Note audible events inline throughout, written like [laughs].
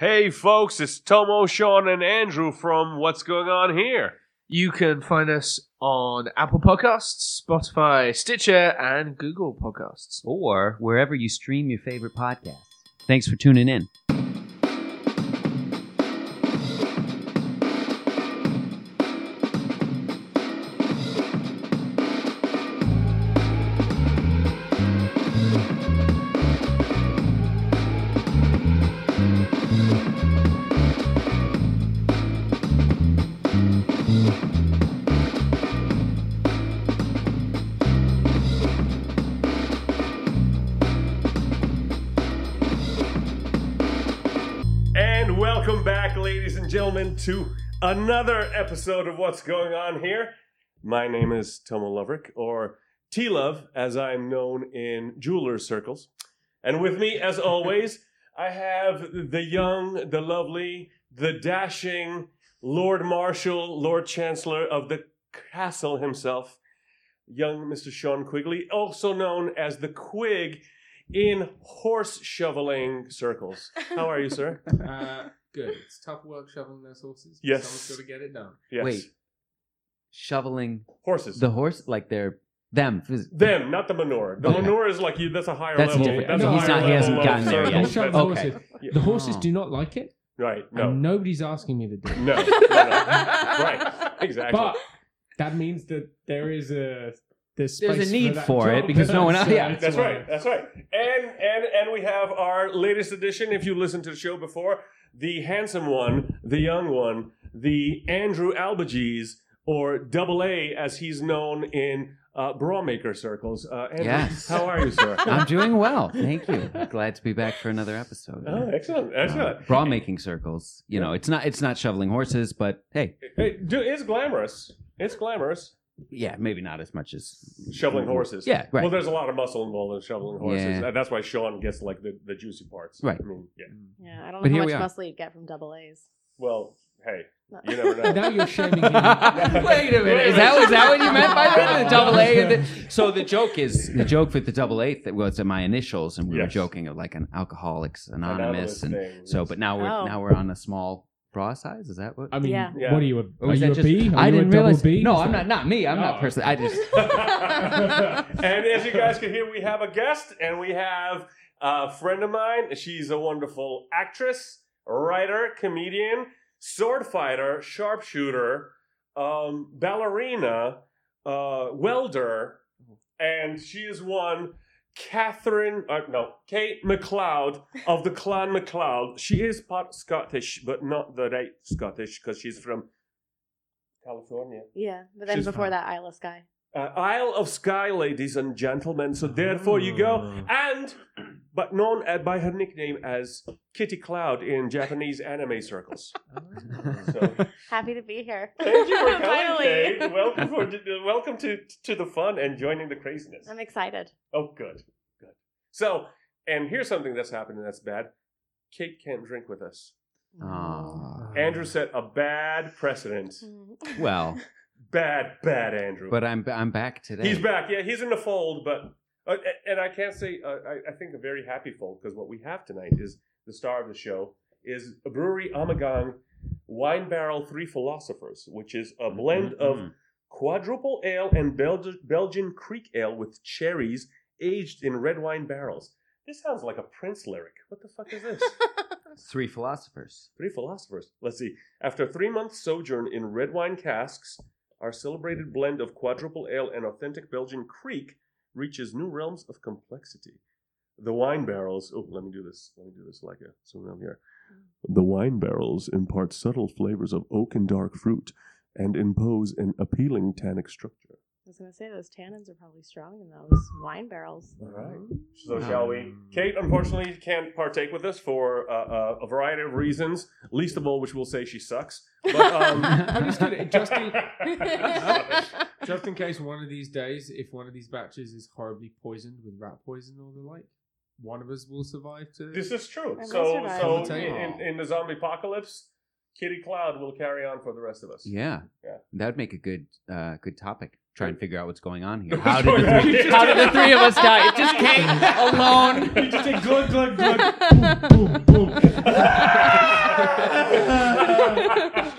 Hey, folks, it's Tomo, Sean, and Andrew from What's Going On Here. You can find us on Apple Podcasts, Spotify, Stitcher, and Google Podcasts. or wherever you stream your favorite podcasts. Thanks for tuning in. To another episode of What's Going On Here. My name is Tomo Loverick, or T Love, as I'm known in jeweler circles. And with me, as [laughs] always, I have the young, the lovely, the dashing Lord Marshal, Lord Chancellor of the castle himself, young Mr. Sean Quigley, also known as the Quig in horse shoveling circles. How are you, sir? [laughs] Uh, good. It's tough work shoveling those horses. Yes. Someone's got to get it done. Yes. Wait, shoveling horses. the horse like they're them. Them, not the manure. The Okay. manure is like you. That's a higher That's level. different. That's No, a he's higher not- he level hasn't of gotten there yet. Don't That's- the Okay. horses. Yeah. The horses Oh. do not like it, Right. No. and nobody's asking me to do it. No. no, no. right. Exactly. But that means that there is a there's, There's a need that for it because no one [laughs] else- yeah. that's That's right. That's right. And and and we have our latest edition. If you listened to the show before, the handsome one, the young one, the Andrew Albagees, or Double A, as he's known in uh, bra maker circles. Uh, Andrew, Yes. How are you, sir? [laughs] I'm doing well. Thank you. Glad to be back for another episode. oh, excellent. Excellent. Uh, bra making circles. You know, it's not it's not shoveling horses, but hey, Hey, do- it's glamorous. It's glamorous. Yeah, maybe not as much as Shoveling horses. Yeah, right. Well, there's a lot of muscle involved in shoveling horses. Yeah. and That's why Sean gets like the, the juicy parts. Right. I mean, yeah. Mm. Yeah, I don't But know how much muscle you get from double A's. Well, hey, you never know. [laughs] Now you're shaming him. [laughs] Wait a minute. Is that is that what you meant by that? The double A. the- so the joke is the joke with the double A that was at my initials, and we were joking of like an Alcoholics Anonymous, Anonymous and thing, so. yes. but now we're Oh. now we're on a small bra size. Is that what? I mean, Yeah. Yeah. what are you? A, Or are was you that a just- B? Are I you didn't a double realize. B? No, I'm not. Not me. I'm not Oh. personally. I just. [laughs] and as you guys can hear, we have a guest, and we have a friend of mine. She's a wonderful actress, writer, comedian, sword fighter, sharpshooter, um, ballerina, uh, welder, and she is one. Catherine, uh, no, Kate McLeod of the Clan McLeod. She is part Scottish, but not the right Scottish because she's from California. Yeah, but then She's before fine. that, Isle of Skye. Uh, Isle of Skye, ladies and gentlemen. So therefore you go, Oh. and [clears throat] but known uh, by her nickname as Kitty Cloud in Japanese anime circles. [laughs] So Happy to be here. thank you for [laughs] coming, Finally. Kate. Welcome for welcome to to the fun and joining the craziness. I'm excited. Oh, good, good. So, and here's something that's happening that's bad. Kate can't drink with us. Aw. Andrew set a bad precedent. Mm. well, Bad, bad Andrew. but I'm I'm back today. He's back. Yeah, he's in the fold, but uh, and I can't say uh, I, I think a very happy fold because what we have tonight is the star of the show is a brewery Ommegang Wine Barrel Three Philosophers, which is a blend of Mhm. quadruple ale and Belgi- Belgian Kriek ale with cherries aged in red wine barrels. This sounds like a Prince lyric. What the fuck is this? [laughs] three philosophers. Three philosophers. Let's see. After a three month sojourn in red wine casks, our celebrated blend of quadruple ale and authentic Belgian Kriek reaches new realms of complexity. The wine barrels. Oh, let me do this. Let me do this like a here. The wine barrels impart subtle flavors of oak and dark fruit and impose an appealing tannic structure. I was gonna say those tannins are probably strong in those wine barrels. All right. So shall we? Kate, unfortunately, can't partake with us for uh, uh, a variety of reasons. Least of all, which we'll say she sucks. But [laughs] um, I'm just kidding. Just in, [laughs] just in case one of these days, if one of these batches is horribly poisoned with rat poison or the like, one of us will survive to. This is true. I will So, so On in, in the zombie apocalypse, Kitty Cloud will carry on for the rest of us. Yeah. Yeah. That would make a good uh, good topic. Try and figure out what's going on here. How did, the [laughs] three, how did the three of us die? It just [laughs] came alone. [laughs] You just say glug glug glug. boom boom boom.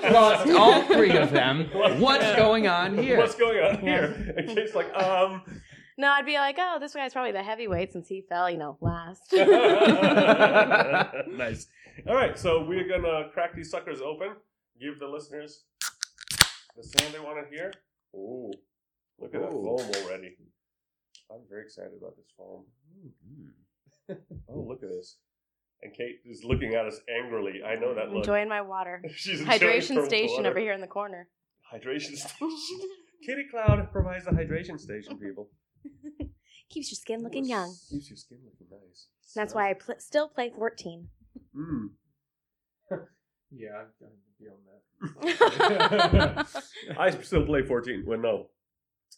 well, it's all three of them. What's going on here? What's going on here? And Kate's like, um. No, I'd be like, oh, this guy's probably the heavyweight since he fell, you know, last. nice. All right, so we're gonna crack these suckers open. Give the listeners the sound they want to hear. Ooh, look at that Ooh. foam already. I'm very excited about this foam. [laughs] Oh, look at this. And Kate is looking at us angrily. I know that look. Enjoying my water. [laughs] She's enjoying Hydration station water. over here in the corner. Hydration [laughs] station. Kitty Cloud provides the hydration station, people. Keeps your skin looking young. Keeps your skin looking nice. That's why I pl- still play 14. Mm. Yeah, I'm going beyond that. I still play 14. Well, no.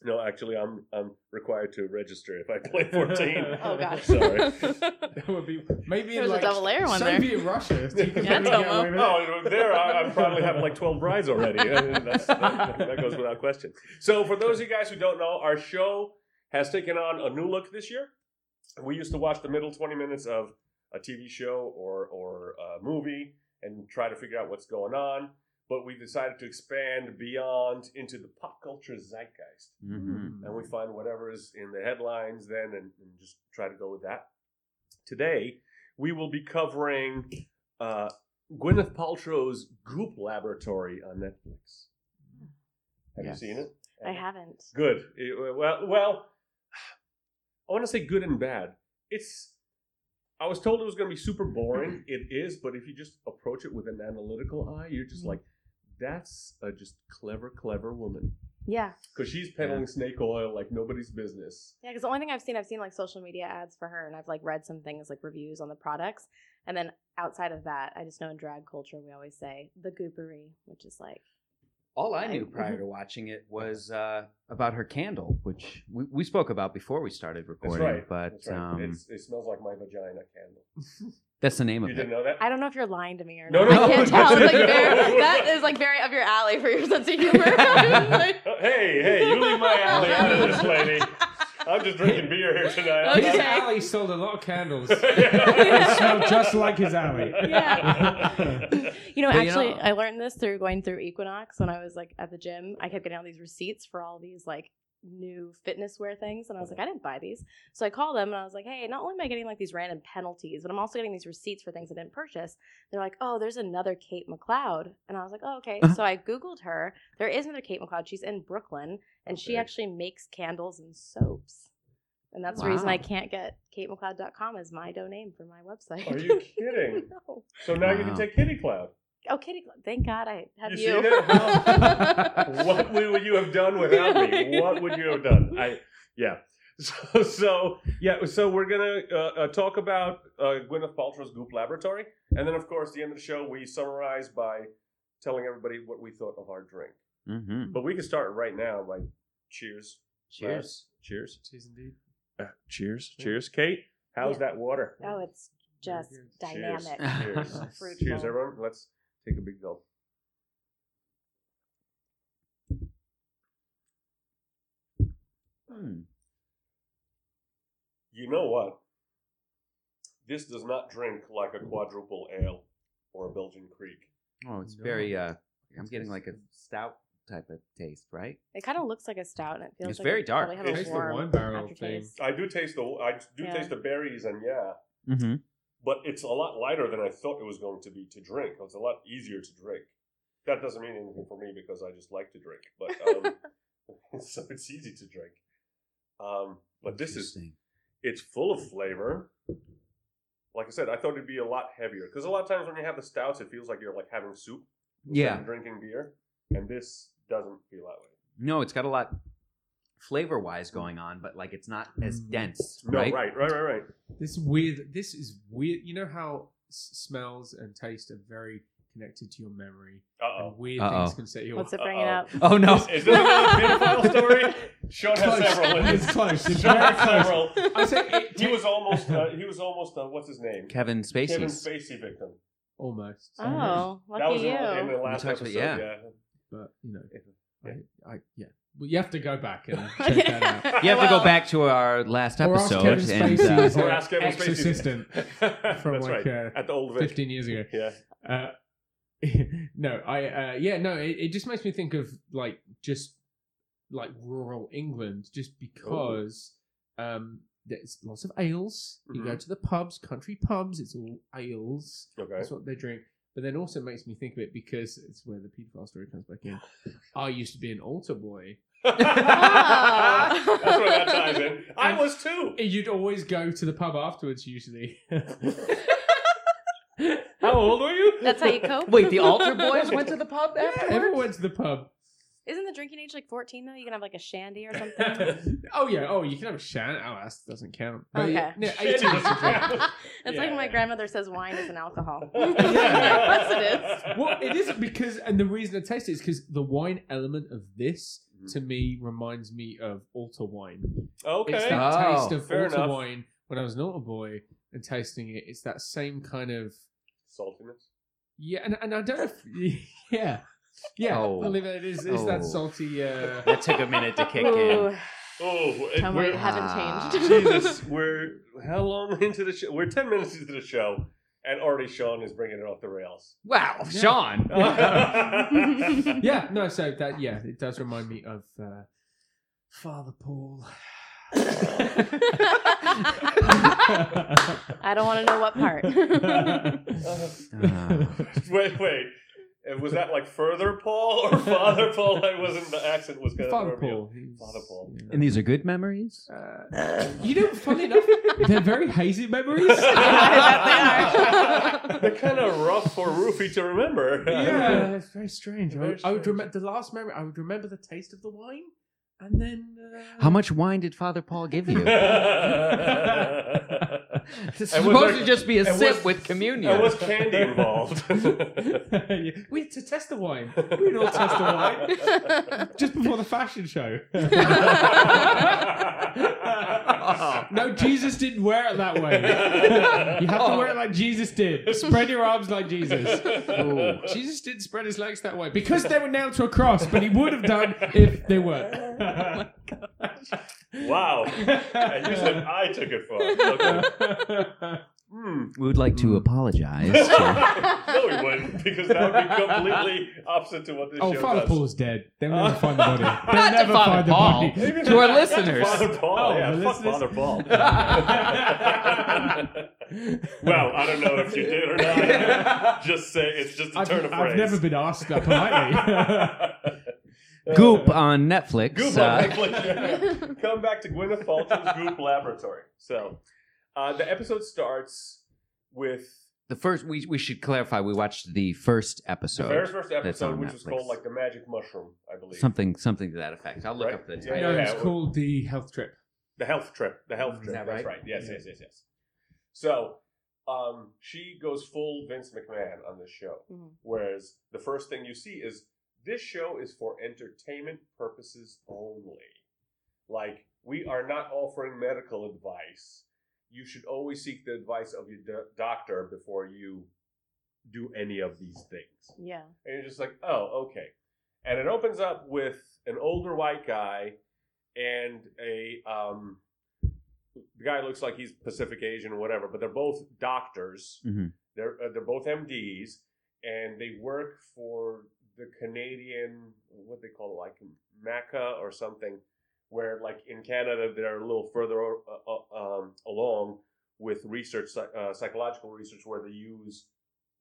No, actually, I'm I'm required to register if I play [laughs] 14. Oh, God. [laughs] Sorry. [laughs] that would be maybe There in was a like double layer one there. Soviet Russia. so you could Yeah, maybe get Tomo. away with it. Oh, there I, I probably have like 12 brides already. That's, that, that goes without question. So, for those of you guys who don't know, our show has taken on a new look this year. We used to watch the middle 20 minutes of a TV show or, or a movie and try to figure out what's going on. But we decided to expand beyond into the pop culture zeitgeist. Mhm. and we find whatever is in the headlines then and, and just try to go with that. Today, we will be covering uh, Gwyneth Paltrow's Goop Laboratory on Netflix. Have Yes. you seen it? I haven't. Good. It- well, well, I want to say good and bad. It's. I was told it was going to be super boring. [clears throat] It is, but if you just approach it with an analytical eye, you're just Mhm. like, that's a just clever, clever woman. Yeah. Because she's peddling snake oil like nobody's business. Yeah, because the only thing I've seen, I've seen like social media ads for her, and I've like read some things like reviews on the products, and then outside of that, I just know in drag culture we always say the goopery, which is like All I knew [laughs] prior to watching it was uh, about her candle, which we, we spoke about before we started That's recording. right. But That's right. um, It's, it smells like my vagina candle. [laughs] that's the name You of didn't it. know that? I don't know if you're lying to me or No, not. no, I can't no. tell. It's like very, [laughs] that is like very up your alley for your sense of humor. [laughs] Like- hey, hey, you leave my alley out of this, lady. I'm just drinking beer here tonight. His Okay. alley sold a lot of candles. They [laughs] Yeah. smell just like his alley. Yeah. You know, But you actually, know- I learned this through going through Equinox when I was like at the gym. I kept getting all these receipts for all these like new fitness wear things, and I was like, I didn't buy these. So I called them and I was like, Hey, not only am I getting like these random penalties, but I'm also getting these receipts for things I didn't purchase. They're like, Oh, there's another Kate McLeod, and I was like, Oh, okay. [laughs] so I googled her. There is another Kate McLeod. She's in Brooklyn, and she actually makes candles and soaps. And that's the reason I can't get KateMcLeod.com as my domain for my website. Are you [laughs] kidding? no. So now you can take Kitty Cloud. Oh, Kitty Club. Thank God I have You you. seen it? [laughs] What would you have done without me? What would you have done? I yeah. [laughs] So, so yeah. So we're gonna uh, uh, talk about uh, Gwyneth Paltrow's Goop Laboratory, and then of course, at the end of the show, we summarize by telling everybody what we thought of our drink. hmm But we can start right now by cheers. Cheers. Cheers. Cheers indeed. Uh, cheers. Cheers. Kate, how's Yeah. that water? Oh, it's just Cheers. dynamic. Cheers. Cheers, everyone. Let's take a big gulp. Hmm. You know what? This does not drink like a quadruple ale or a Belgian Kriek. Oh, it's No. very. Uh, I'm getting like a stout type of taste, right? It kind of looks like a stout, and it feels It's like very it dark. probably have a Taste the warm wine barrel aftertaste. I do taste the I do Yeah. taste the berries and yeah, Mm-hmm. But it's a lot lighter than I thought it was going to be to drink. It's a lot easier to drink. That doesn't mean anything for me because I just like to drink, but um, [laughs] [laughs] so it's easy to drink. Um, but this is it's full of flavor. Like I said, I thought it'd be a lot heavier because a lot of times when you have the stouts, it feels like you're like having soup. Yeah. drinking beer, and this doesn't feel that way. No, it's got a lot flavor wise going on, but like it's not as Mm. dense, No, right? right, right, right, right. This weird. This is weird. You know how s- smells and taste are very connected to your memory, Uh oh. and weird Uh-oh. things can set you. What's off. it bringing up? Oh no! Is this another pedophile story? Sean has Close. several. in It's this. close. It's Sean very has close. several. I say it [laughs] He was almost. Uh, he was almost. Uh, what's his name? Kevin Spacey. Kevin Spacey victim. almost. Oh, that lucky was you. in, in the last talked about- episode. yeah. yeah. But you know, I, I yeah. Well, you have to go back and [laughs] check that out. You have to go back to our last Or ask episode Kevin and Spacey. uh, He's Or an ask Kevin Spacey. ex-assistant [laughs] from That's like right. uh, At the old Vic. 15 years ago. Yeah. Uh, [laughs] no, I uh, yeah, no, it, it just makes me think of like just like rural England, just because um there's lots of ales. You go Mhm. to the pubs, country pubs, it's all ales. Okay. That's what they drink. But then also makes me think of it because it's where the pedophile story comes back in. I used to be an altar boy. [laughs] That's where that ties in. I was too. And You'd always go to the pub afterwards, usually. [laughs] How old were you? That's how you cope. Wait, the altar boys went to the pub [laughs] afterwards? Everyone went to the pub. Isn't the drinking age like 14 though? You can have like a shandy or something. [laughs] oh yeah. Oh, you can have a shan. Oh, that doesn't count. But Okay. yeah, yeah, Shandy 18 is doesn't count. It's Yeah. like my grandmother says wine is an alcohol. [laughs] [laughs] Yes, it is. Well, it isn't because, and the reason I taste it is because the wine element of this Mhm. to me reminds me of altar wine. Okay. It's that Oh, taste of fair altar enough. wine when I was an altar boy and tasting it. It's that same kind of Saltiness. yeah, and, and I don't know if yeah. Yeah, Oh. I believe it is. Is that Oh. salty? Uh, That took a minute to kick in. Oh, tell we're, haven't Ah. changed. [laughs] Jesus, we're how long into the show? We're ten minutes into the show, and already Sean is bringing it off the rails. Wow, Sean. [laughs] [laughs] yeah, no. So that yeah, it does remind me of uh, Father Paul. I don't want to know what part. Ah. wait, wait. Was that like further Paul or [laughs] Father Paul? I wasn't. The accent was kind Father of throw me Paul. Father Paul. yeah. And these are good memories? Uh, [laughs] you know, funny enough, [laughs] they're very hazy memories. I bet They're kind of rough for roofy to remember. yeah, it's very strange. I, Very I would remember the last memory. I would remember the taste of the wine, and then uh, How much wine did Father Paul give you? [laughs] It's supposed there- to just be a sip was- with communion. And was candy involved? [laughs] [laughs] We had to test the wine. We'd all test the wine just before the fashion show. no, Jesus didn't wear it that way. You have to wear it like Jesus did. Spread your arms like Jesus. Ooh. Jesus didn't spread his legs that way because they were nailed to a cross, but he would have done if they weren't. wow. And you said I took it far. Okay. Hmm. We would like to apologize. [laughs] no, we wouldn't, because that would be completely opposite to what this Oh, show Father does. Paul's dead. They'll never [laughs] find the body. They'll Not to never Father find the Paul. body. To our listeners. Father Paul, [laughs] Oh, yeah, the fuck listeners. Father Paul. well, I don't know if you did or not. just say it's just a I've, turn of I've phrase. never been asked that politely. Goop on Netflix. Goop uh, on Netflix. Come back to Gwyneth Paltrow's Goop Laboratory. So, uh, the episode starts with the first, we, we should clarify, we watched the first episode. the episode. very first that's episode, on which was Netflix. called like the Magic Mushroom, I believe. Something something to that effect. I'll look Right? up the Yeah, title. no, it's it called the health trip. The health trip. The health Is trip. that That's right? right. Yes, Yeah. yes, yes, yes. So, um, she goes full Vince McMahon on this show. Mhm. Whereas the first thing you see is this show is for entertainment purposes only. Like, we are not offering medical advice. You should always seek the advice of your do- doctor before you do any of these things. yeah. And you're just like, oh, okay. And it opens up with an older white guy and a um the guy looks like he's Pacific Asian or whatever, but they're both doctors. Mhm. They're uh, they're both MDs, and they work for the Canadian what they call it, like MACA or something, where like in Canada they're a little further uh, uh, um, along with research, uh, psychological research, where they use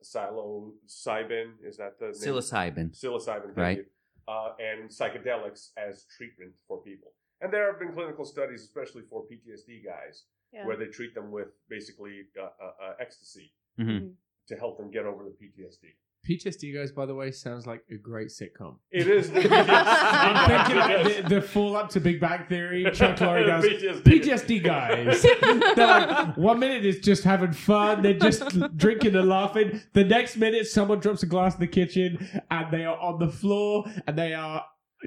psilocybin. Is that the name? Psilocybin. psilocybin, thank Right. you, uh, and psychedelics as treatment for people. And there have been clinical studies, especially for PTSD guys, Yeah. where they treat them with basically uh, uh, uh, ecstasy Mhm. to help them get over the PTSD. PTSD guys, by the way, sounds like a great sitcom. It is. [laughs] [laughs] I'm thinking the, the fall up to Big Bang Theory. Chuck [laughs] Lorre does PTSD. PTSD guys. They're like one minute is just having fun, they're just drinking and laughing. The next minute, someone drops a glass in the kitchen, and they are on the floor, and they are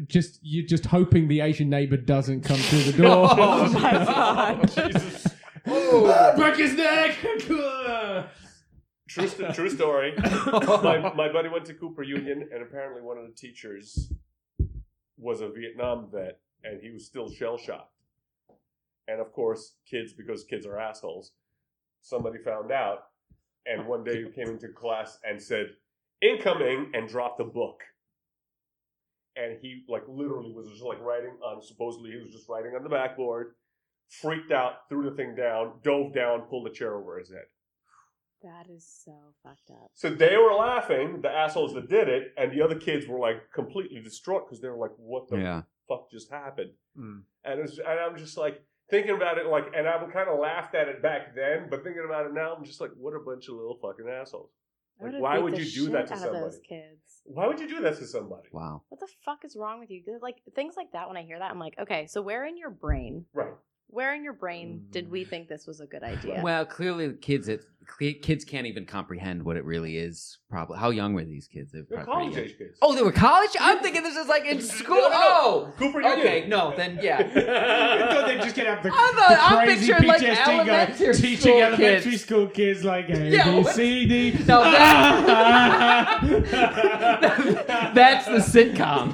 just you're just hoping the Asian neighbor doesn't come through the door. Oh my God. Jesus. Oh, break his neck. True, st- true [laughs] story. my, [laughs] my buddy went to Cooper Union, and apparently one of the teachers was a Vietnam vet, and he was still shell shocked. And of course, kids, because kids are assholes, somebody found out, and one day he came into class and said, incoming and dropped a book. And he like literally was just like writing on supposedly he was just writing on the backboard, freaked out, threw the thing down, dove down, pulled a chair over his head. That is so fucked up. So they were laughing, the assholes that did it, and the other kids were like completely distraught because they were like, "What the Yeah. fuck just happened?" Mm. And, it was, and I'm just like thinking about it, like, and I kind of laughed at it back then, but thinking about it now, I'm just like, "What a bunch of little fucking assholes!" Like, why would you do that to out those somebody? kids? Why would you do that to somebody? Wow. What the fuck is wrong with you? Like things like that. When I hear that, I'm like, okay, so where in your brain, Right. Where in your brain did we mm. think this was a good idea? Well, clearly kids it, kids can't even comprehend what it really is. Probably. How young were these kids? They were They're college pretty age kids. Oh, they were college. I'm [laughs] thinking this is like in school. [laughs] No, no, no. Oh, Cooper, you okay. did. No, then [laughs] I yeah. thought they'd just get out the, I thought- the I'm crazy picturing, like, PTSD guy elementary teaching school elementary kids. school kids like A, Yeah, B, what- C, D. No, that- that's the sitcom.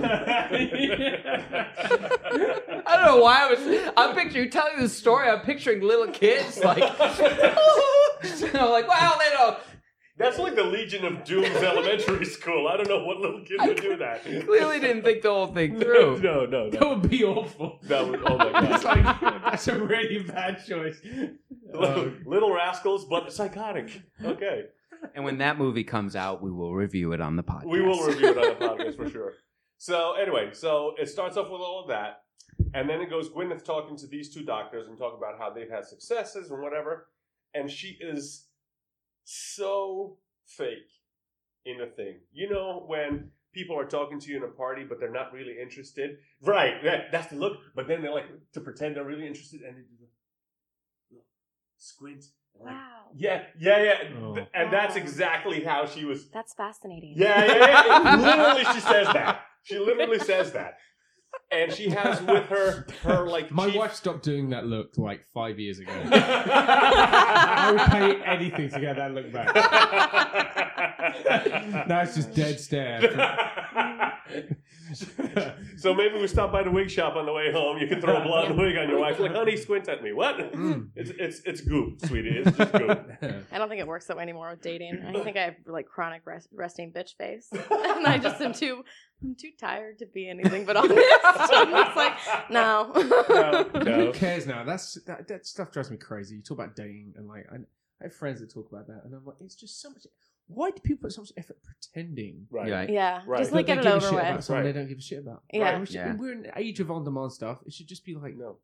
I don't know why I was. I'm picturing you telling this story. I'm picturing little kids like, [laughs] you know, like wow, they don't. That's like the Legion of Doom's elementary school. I don't know what little kid would do that. Clearly didn't think the whole thing through. No, no, That no. would be awful. That would. Oh my That's [laughs] god. like that's a really bad choice. Little, little rascals, but psychotic. Okay. And when that movie comes out, we will review it on the podcast. We will review it on the [laughs] podcast for sure. So anyway, so it starts off with all of that, and then it goes Gwyneth talking to these two doctors and talk about how they've had successes and whatever, and she is so fake in the thing. You know when people are talking to you in a party but they're not really interested, right? Yeah, that's the look. But then they like to pretend they're really interested and they do the squint. like, wow, Yeah, yeah, yeah, Oh. and that's exactly how she was that's fascinating. yeah, yeah, yeah. literally, she says that. She literally says that, and she has with her her like My chief- wife stopped doing that look like five years ago. [laughs] I would pay anything to get that look back. [laughs] now it's just dead stare. [laughs] [laughs] so maybe we stop by the wig shop on the way home. You can throw a blonde wig on your wife. Like, honey, squint at me. What? Mm. [laughs] It's it's it's goop, sweetie. It's just goop. [laughs] I don't think it works that way anymore with dating. I think I have like chronic rest- resting bitch face, and I just am too. I'm too tired to be anything but honest. I'm just like, no. No, Who cares now? That's that, that stuff drives me crazy. You talk about dating and like I, I have friends that talk about that, and I'm like, it's just so much. Why do people put so much effort pretending? Right. Right. Yeah, Right. just that like they get it give a over shit about with. something Right. they don't give a shit about. Yeah. Right? We should- Yeah. We're in the age of on-demand stuff. It should just be like, No.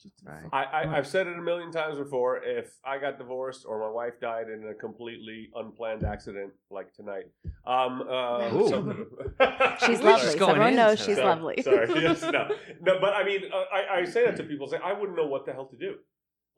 just Right. I, I, I've said it a million times before. If I got divorced or my wife died in a completely unplanned accident like tonight, um, uh, Ooh. so- [laughs] She's We're lovely. just So going everyone in knows tonight. she's Sorry, lovely. Sorry, [laughs] yes, no, no. But I mean, uh, I, I say that to people. Say I wouldn't know what the hell to do.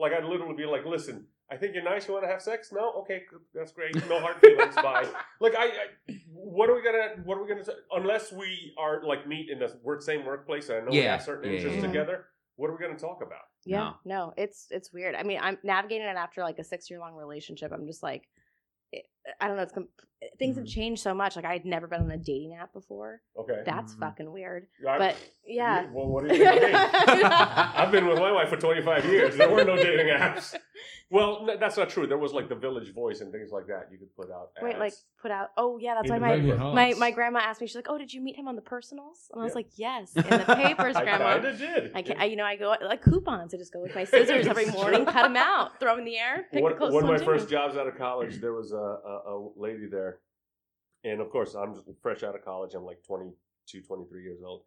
Like I'd literally be like, "Listen, I think you're nice. You want to have sex? No, okay, that's great. No hard feelings. Bye." [laughs] Like I, I, what are we gonna? What are we gonna? say? Unless we are like meet in the work, same workplace, and I know we Yeah, have certain yeah, interests yeah. together. What are we gonna talk about? Yeah, no, it's it's weird. I mean, I'm navigating it after like a six year long relationship. I'm just like, it, I don't know. It's com- things have Mhm. changed so much. Like I had never been on a dating app before. Okay. That's Mhm. fucking weird. I- But [laughs] yeah, Well, what do you think? [laughs] I've been with my wife for 25 years. There were no dating apps. Well, no, that's not true. There was like the Village Voice and things like that. You could put out. wait, like put out. Oh yeah, that's In why my my my grandma asked me. She's like, "Oh, did you meet him on the personals?" And I was Yeah. like, "Yes, [laughs] in the papers, I grandma." kind of did. I can, I, you know, I go like coupons. I just go with my scissors every morning, cut them out, throw them in the air, pick one, the closest one of my first jobs out of college, there was a, a, a lady there. And of course, I'm just fresh out of college. I'm like 22, 23 years old.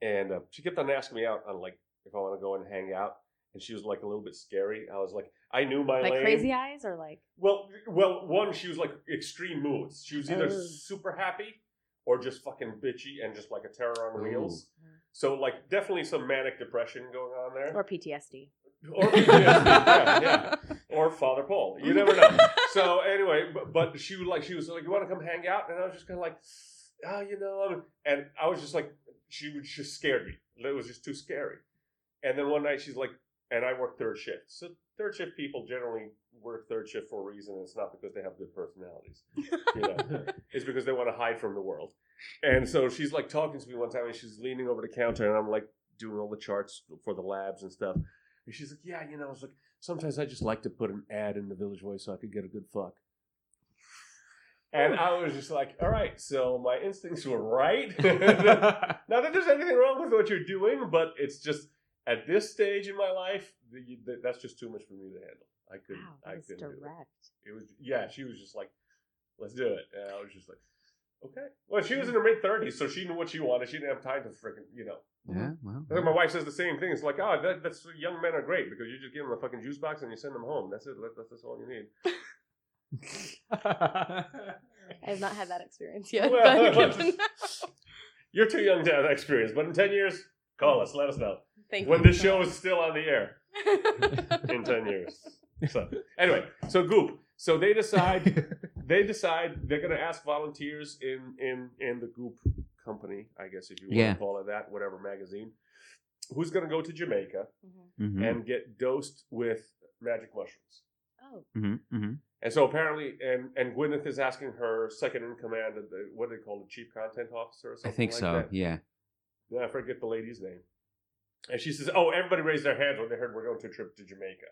And uh, she kept on asking me out on like if I want to go and hang out. And she was like a little bit scary. I was like, I knew my Like lane. crazy eyes or like Well, well, one, she was like extreme moods. She was either Oh. super happy or just fucking bitchy and just like a terror on Ooh. wheels. So like definitely some manic depression going on there. or PTSD. Or yeah, yeah. [laughs] Or Father Paul. You [laughs] never know. So anyway, but, but she was like, she was like, you want to come hang out? And I was just kind of like, oh, you know, and I was just like, she was just scared me. It was just too scary. And then one night she's like, and I work third shift. So third shift people generally work third shift for a reason. It's not because they have good personalities. You know, [laughs] it's because they want to hide from the world. And so she's like talking to me one time, and she's leaning over the counter, and I'm like doing all the charts for the labs and stuff. And she's like, "Yeah, you know," I was like, "Sometimes I just like to put an ad in the Village Voice so I could get a good fuck." And I was just like, all right, so my instincts were right. [laughs] Not that there's anything wrong with what you're doing, but it's just at this stage in my life, the, the, that's just too much for me to handle. I couldn't. Wow, I couldn't do it. direct. It was yeah. She was just like, let's do it. And I was just like, okay. Well, she was in her mid thirties, so she knew what she wanted. She didn't have time to freaking you know. Yeah, well. I think my wife says the same thing. It's like, oh, that, that's young men are great because you just give them a fucking juice box and you send them home. That's it. That- That's, that's all you need. [laughs] I have not had that experience yet. Well, but [laughs] good. You're too young to have that experience, but in ten years, call us. Let us know Thank when you. this show is still on the air [laughs] in ten years. So anyway, so Goop. So they decide they decide they're going to ask volunteers in in in the Goop company, I guess if you want Yeah. to call it that, whatever magazine, who's going to go to Jamaica Mhm. Mm-hmm. and get dosed with magic mushrooms. Oh, hmm hmm And so apparently, and and Gwyneth is asking her second in command, of the, what do they call the chief content officer or I think like so. that. Yeah. Yeah, I forget the lady's name. And she says, "Oh, everybody raised their hands when they heard we're going to a trip to Jamaica."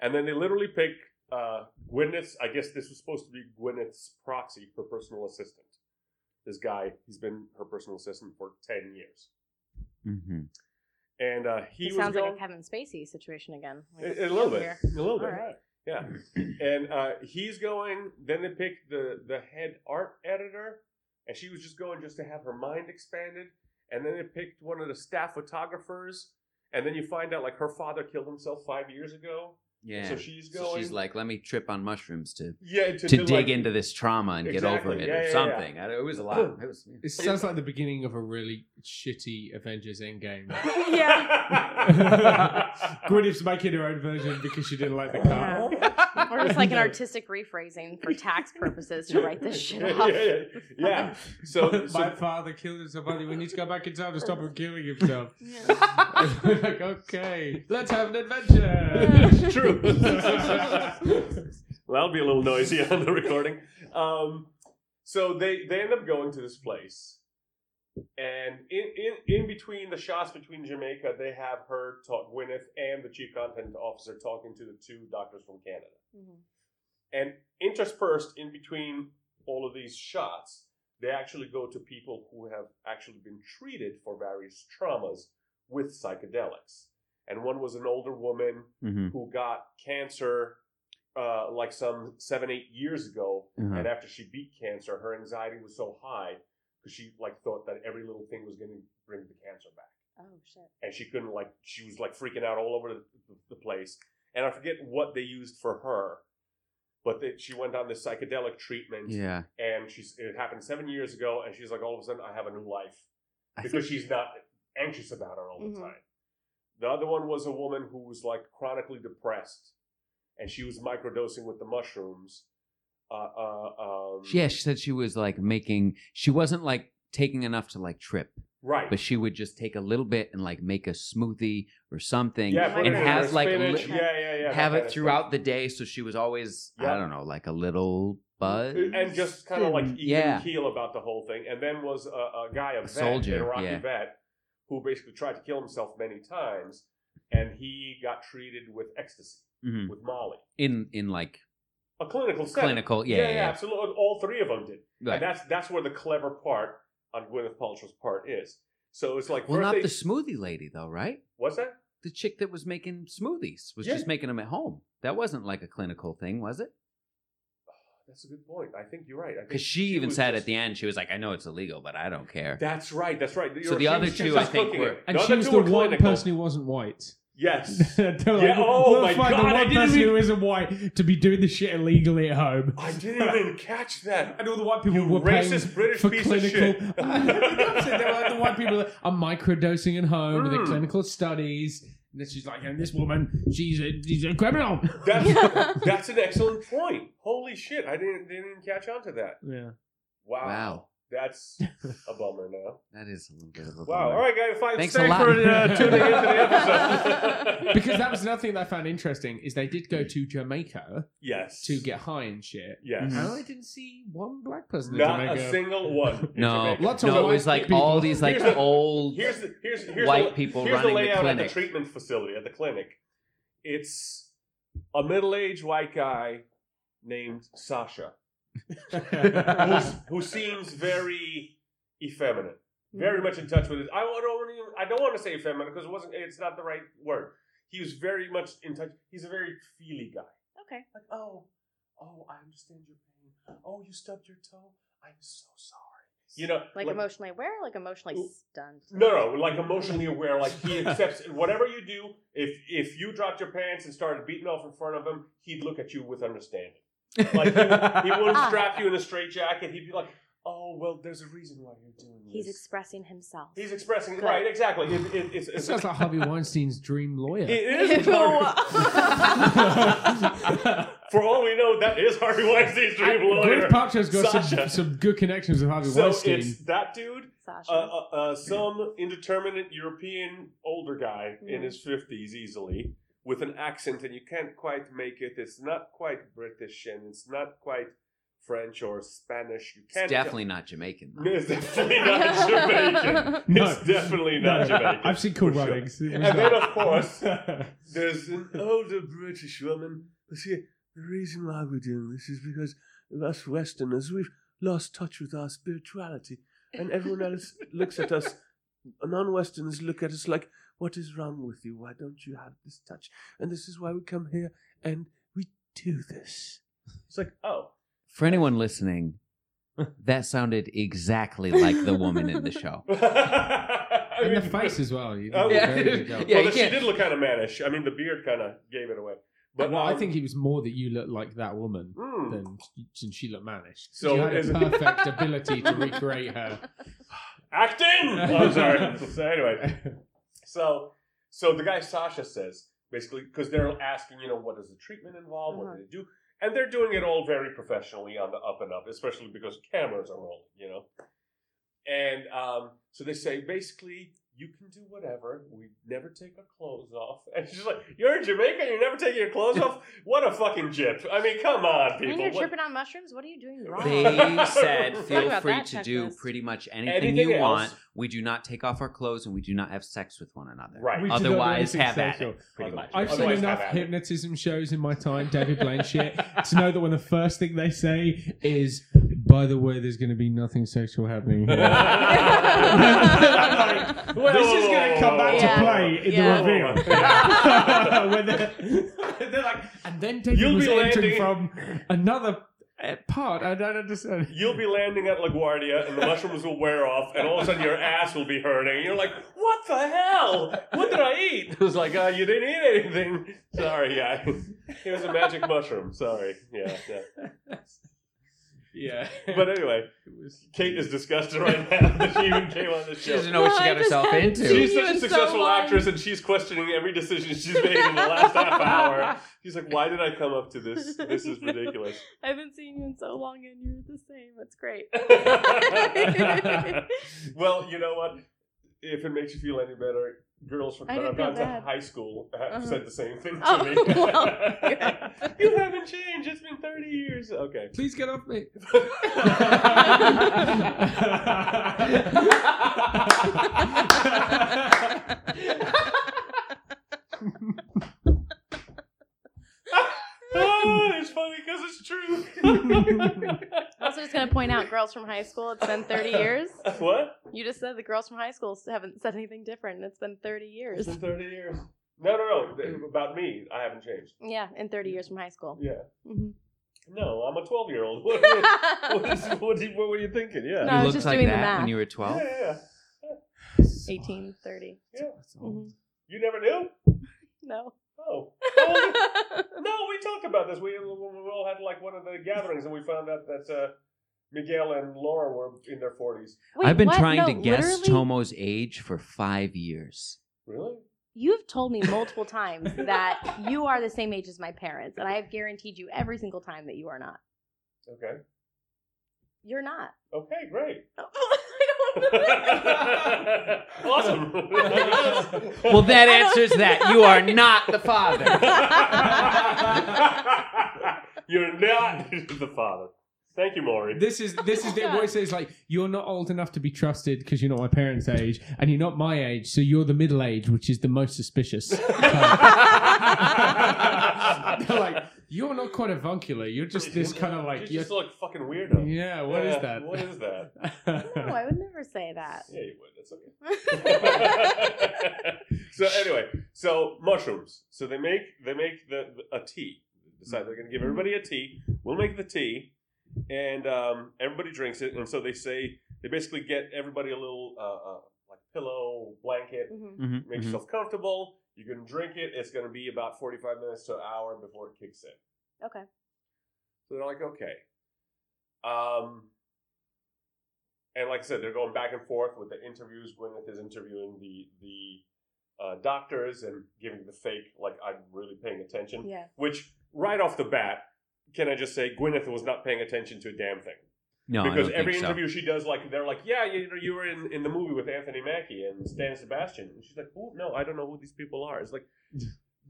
And then they literally pick uh, Gwyneth's. I guess this was supposed to be Gwyneth's proxy for personal assistant. This guy, he's been her personal assistant for ten years, hmm and uh, he, he, was sounds going, like a Kevin Spacey situation again. Like, a, a little bit, here. a little bit. right. Yeah, [clears throat] and uh, he's going. Then they picked the the head art editor, and she was just going just to have her mind expanded. And then they picked one of the staff photographers, and then you find out like her father killed himself five years ago. Yeah. So she's So going. she's like, let me trip on mushrooms to yeah, to, to to, dig like- into this trauma and get over it Yeah, or yeah, yeah. something. I- It was a lot. It was. It sounds like the beginning of a really shitty Avengers Endgame. [laughs] yeah. [laughs] Gwyneth's making her own version because she didn't like the car. Or just like an [laughs] artistic rephrasing for tax purposes to write this shit [laughs] off. yeah, yeah. Yeah. So, [laughs] so My father killed himself. Only we need to go back in time to stop him killing himself. Yeah. like, okay, let's have an adventure. True. well, that'll be a little noisy on the recording. Um, so they they end up going to this place, and in, in in between the shots between Jamaica, they have her talk Gwyneth and the chief content officer talking to the two doctors from Canada, Mhm. and interspersed in between all of these shots, they actually go to people who have actually been treated for various traumas with psychedelics. And one was an older woman hmm who got cancer uh, like some seven, eight years ago. Uh-huh. And after she beat cancer, her anxiety was so high because she like thought that every little thing was going to bring the cancer back. Oh shit. And she couldn't like, she was like freaking out all over the, the, the place. And I forget what they used for her, but they, she went on this psychedelic treatment. Yeah. And she's, it happened seven years ago. And she's like, all of a sudden, I have a new life because she's not anxious about it all the Mhm. time. The other one was a woman who was like chronically depressed, and she was microdosing with the mushrooms. Uh, uh, um, yeah, she said she was like making. She wasn't like taking enough to like trip, right. but she would just take a little bit and like make a smoothie or something. yeah, and has, like, spinach. li- yeah, yeah, yeah, have it throughout the day, so she was always I don't know, like a little buzz and just kind of like even yeah. keel about the whole thing. And then was a, a guy, a, vet, soldier, an Iraqi yeah. vet, who basically tried to kill himself many times, and he got treated with ecstasy, Mhm. with Molly, in in like a clinical setting. clinical. Yeah, yeah, yeah, yeah. absolutely. All three of them did. Right. And that's that's where the clever part on Gwyneth Paltrow's part is. So it's like Well, first not they- the smoothie lady though, right? what's that? The chick that was making smoothies was Yeah. just making them at home. That wasn't like a clinical thing, was it? [sighs] That's a good point. I think you're right. Because she, even said just- at the end, she was like, "I know it's illegal, but I don't care." That's right. That's right. So You're- the other two, I think, were- it. And the she was two the one clinical. person who wasn't white. Yes. [laughs] They're like, Yeah, oh my find God, the I one didn't person even- who isn't white to be doing this shit illegally at home. I didn't even catch that. [laughs] And all the white people You were paying racist British for piece of clinical. shit. [laughs] they were like the white people that are microdosing at home with Mm. their clinical studies. And then she's like, and this woman, she's a, she's a criminal. That's that's an excellent point. Holy shit! I didn't didn't catch on to that. Yeah. Wow. Wow. That's [laughs] a bummer now. That is a little bit of a Wow. bummer. All right, guys. Fine. Thanks a Stay lot. for uh, tuning into the [laughs] episode. [laughs] Because that was another thing that I found interesting is they did go to Jamaica yes to get high and shit. yes. And I didn't see one black person in Not Jamaica. a single one. in No, Jamaica. Lots of no, it white was like people. all these like Here's the- old. Here's the here's here's White the, people here's running the the layout at the treatment facility at the clinic. It's a middle-aged white guy named Sasha. [laughs] who's, who seems very effeminate, very mm-hmm. much in touch with it. I don't even, I don't want to say effeminate because it wasn't. It's not the right word. He was very much in touch. He's a very feely guy. Okay. Like, oh, oh, I understand your pain. Oh, you stubbed your toe. I'm so sorry. You know, Like, emotionally aware, or like emotionally Ooh. stunned. No, no, like emotionally aware. Like he accepts [laughs] whatever you do. If if you dropped your pants and started beating off in front of him, he'd look at you with understanding. Like he, he wouldn't [laughs] strap you in a straitjacket. He'd be like, "Oh, well, there's a reason why you're doing this." He's expressing himself. He's expressing Good. right, exactly. It, it, it's, It it's sounds like Harvey Weinstein's dream lawyer. it [laughs] is [laughs] For all we know, that is Harvey Weinstein's dream lawyer. Gwyneth Paltrow's got Sasha. some, some good connections with Harvey So Weinstein. it's that dude Sasha. uh, uh, uh, some indeterminate European older guy in his fifties, easily with an accent, and you can't quite make it. It's not quite British, and it's not quite French or Spanish. You can't. definitely not Jamaican. Though. [laughs] It's definitely not Jamaican. [laughs] No. It's definitely not No, Jamaican. I've seen Cool for sure. Runnings. It was And then, of course, [laughs] There's an older British woman. But see, the reason why we're doing this is because of us Westerners, we've lost touch with our spirituality. And everyone else looks at us, non Westerners look at us like, what is wrong with you? Why don't you have this touch? And this is why we come here and we do this. It's like, oh. For anyone listening, that sounded exactly like the woman in the [laughs] show. I [laughs] and the face as well. You did Oh, yeah. very good job. Yeah, well, you she did look kind of mannish. I mean, the beard kind of gave it away. But well, I um, think it was more that you looked like that woman hmm. than since she looked mannish. So So you had a perfect ability to [laughs] recreate her. acting. Oh, I'm sorry. so anyway, so so the guy Sasha says basically because they're asking, you know, what does the treatment involve? What Uh-huh. do they do? And they're doing it all very professionally on the up and up, especially because cameras are rolling, you know. And um, so they say basically. You can do whatever. We never take our clothes off. [laughs] And she's like, "You're in Jamaica. You're never taking your clothes off. What a fucking jip! I mean, come on, and people. you're What- tripping on mushrooms? What are you doing wrong? They [laughs] [laughs] said feel free that to do checklist. pretty much anything, Anything you else. want. We do not take off our clothes and we do not have sex with one another. Right. We do do Otherwise, have at sexual. it. Pretty much. I've seen enough have at it. hypnotism shows in my time, David Blanchett, to know that when the first thing they say is, "By the way, there's going to be nothing sexual happening here." [laughs] [laughs] Whoa, this is going to come back Yeah. to play in Yeah. the reveal. [laughs] when they're, they're like, and then David You'll was be entering landing- from another uh, part. I don't understand. You'll be landing at LaGuardia and the mushrooms will wear off and all of a sudden your ass will be hurting and you're like, what the hell? What did I eat? It was like, uh, you didn't eat anything. Sorry, guy. It was a magic mushroom. Sorry. Yeah, yeah. Yeah, [laughs] But anyway, Kate is disgusted [laughs] right now that she even came on the show. She doesn't know what No, she got just herself into. She's such a in so successful actress and she's questioning every decision she's made in the last half hour. [laughs] She's like, why did I come up to this? This is ridiculous. I haven't seen you in so long, and you're the same. It's great. well, you know what? If it makes you feel any better, girls from I that I've gone to high school have Uh-huh. said the same thing to Oh, me. [laughs] well, [laughs] good. you haven't changed. It's been 30 years. Okay. please get off me. [laughs] oh, [laughs] it's funny because it's true. [laughs] I'm also just gonna point out, girls from high school. It's been 30 [laughs] years. what? You just said the girls from high school haven't said anything different. It's been 30 years. It's been 30 years. No, no, no. About me, I haven't changed. Yeah, in 30 years from high school. Yeah. Mm-hmm. No, I'm a 12 year old. What, what, what, is- what, you- what were you thinking? Yeah. No, you I was looked just like doing the math. when you were 12. yeah, yeah. 18, 30. Yeah. Mhm. You never knew? No. Oh. [laughs] Oh, no, we talked about this. We, we all had like one of the gatherings, and we found out that uh, Miguel and Laura were in their forties. Wait, I've been what? trying No, to guess literally, Tomo's age for five years. Really? You've told me multiple [laughs] times that you are the same age as my parents, and I have guaranteed you every single time that you are not. Okay. You're not. Okay, great. [laughs] I [laughs] awesome. [laughs] Well, that answers that. You are not the father. [laughs] You're not the father. Thank you, Maury. This is this is the, voice it says like you're not old enough to be trusted because you're not my parents' age, and you're not my age, so you're the middle age, which is the most suspicious. [laughs] They're like, you're not quite avuncular. You're just this [laughs] kind of like, you're, just like fucking weirdo. yeah. What is Yeah, that? What is that? [laughs] No, I would never say that. Yeah, you would. That's okay. so anyway, so mushrooms. So they make they make the, the- a tea. They decide they're going to give everybody a tea. We'll make the tea, and um, everybody drinks it. And so they say they basically get everybody a little uh, uh, like pillow, blanket. Mhm. Make mhm. yourself comfortable. You can drink it. It's going to be about forty five minutes to an hour before it kicks in. Okay. So they're like, okay. Um, and like I said, they're going back and forth with the interviews. Gwyneth is interviewing the the uh, doctors and giving the fake, like I'm really paying attention. Yeah. Which right off the bat, can I just say, Gwyneth was not paying attention to a damn thing No, I because don't every think so. interview she does, like they're like, yeah, you know, you were in, in the movie with Anthony Mackie and Stan Sebastian, and she's like, oh no, I don't know who these people are. It's like, [laughs]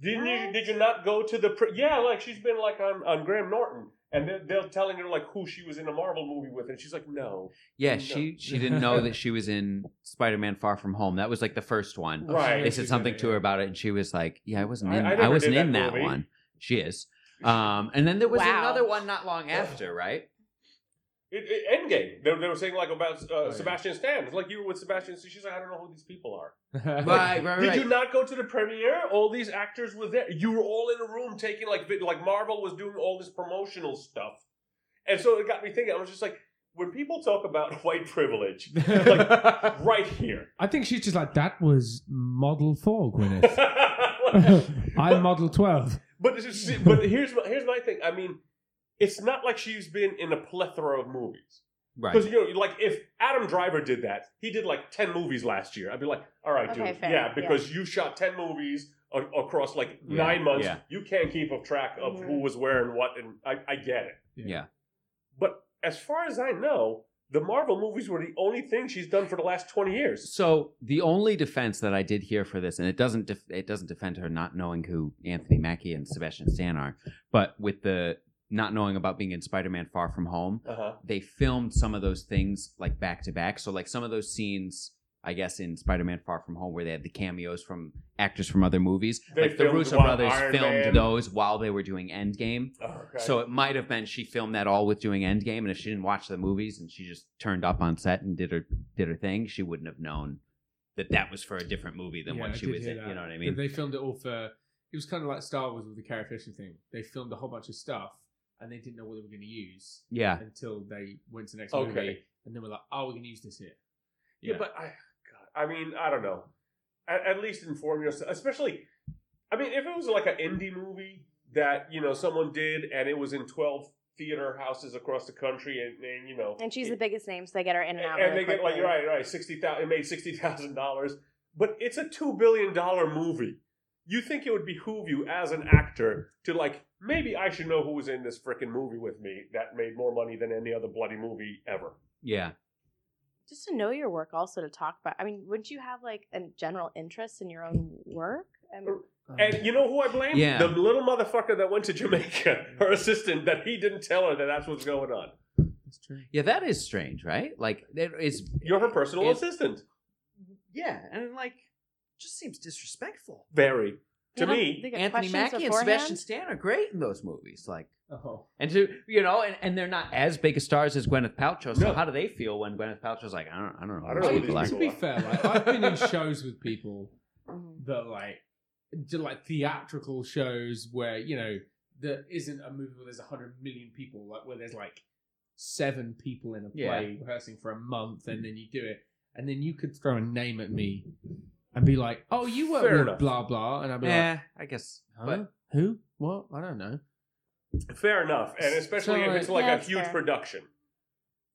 didn't you? Did you not go to the? Pre- yeah, like she's been like on on Graham Norton, and they're, they're telling her like who she was in a Marvel movie with, and she's like, no, Yeah, No. she [laughs] she didn't know that she was in Spider-Man: Far From Home. That was like the first one. Right. They said something to her about it, and she was like, "Yeah, I wasn't in. I I, never wasn't did in that that movie." one." She is. Um, and then there was Wow. another one not long after, right? It, it, Endgame. They, they were saying like about uh, Oh, yeah. Sebastian Stan. It's like you were with Sebastian. Stan. She's like, I don't know who these people are. Right, [laughs] right, right. Did you not go to the premiere? All these actors were there. You were all in a room taking like like Marvel was doing all this promotional stuff, and so it got me thinking. I was just like, when people talk about [laughs] white privilege, like [laughs] right here. I think she's just like that was model four, Gwyneth. I'm model twelve. but is- but here's my, here's my thing. I mean, it's not like she's been in a plethora of movies. Right. Because you know, like if Adam Driver did that, he did like ten movies last year. I'd be like, all right, Okay, dude, fair, yeah, because you shot ten movies a- across like Yeah, nine months. yeah. You can't keep a track of who was wearing what, and I, I get it. Yeah. But as far as I know, the Marvel movies were the only thing she's done for the last twenty years. So the only defense that I did hear for this, and it doesn't def- it doesn't defend her not knowing who Anthony Mackie and Sebastian Stan are, but with the not knowing about being in Spider-Man: Far From Home, Uh huh. they filmed some of those things like back to back. So like some of those scenes, I guess in Spider-Man: Far From Home, where they had the cameos from actors from other movies, They like the filmed Russo brothers Iron filmed Man- those while they were doing Endgame. Oh, okay. So it might have been she filmed that all with doing Endgame, and if she didn't watch the movies and she just turned up on set and did her did her thing, she wouldn't have known that that was for a different movie than Yeah, what I she was hear in. that. You know what I mean? They filmed it all for. It was kind of like Star Wars with the Carrie Fisher thing. They filmed a whole bunch of stuff, and they didn't know what they were going to use Yeah, until they went to the next Okay. movie, and then we're like, "Oh, we can use this here." Yeah, but I, God, I mean, I don't know. At, at least inform yourself, especially. I mean, if it was like an indie movie that you know someone did, and it was in twelve theater houses across the country, and, and you know, And she's the biggest name, so they get her in and out. and really they get like quickly. right, right, sixty thousand. It made sixty thousand dollars, but it's a two billion dollar movie. You think it would behoove you as an actor to like maybe I should know who was in this freaking movie with me that made more money than any other bloody movie ever. yeah. Just to know your work, also to talk about. I mean, wouldn't you have like a general interest in your own work? I mean, Um, And you know who I blame? Yeah. The little motherfucker that went to Jamaica, [laughs] her assistant, that he didn't tell her that that's what's going on. that's true. Yeah, that is strange, right? Like it is. You're her personal assistant. Yeah, and like just seems disrespectful. Very. To me, Anthony Mackie and? Sebastian Stan are great in those movies. Like, Oh, and to you know, and, and they're not as big a stars as Gwyneth Paltrow. So No. how do they feel when Gwyneth Paltrow's like, I don't, I don't know, I don't know these people are. to be [laughs] fair, like I've been in shows with people Mhm. that like do like theatrical shows where you know there isn't a movie where there's a hundred million people, like where there's like seven people in a play rehearsing for a month, and then you do it, and then you could throw a name at me and be like, "Oh, you work Fair with enough. blah blah," and I'd be like, Yeah, I guess. like, But Who? What? I don't know." fair enough. And especially So, if it's like yeah, a that's huge fair. production.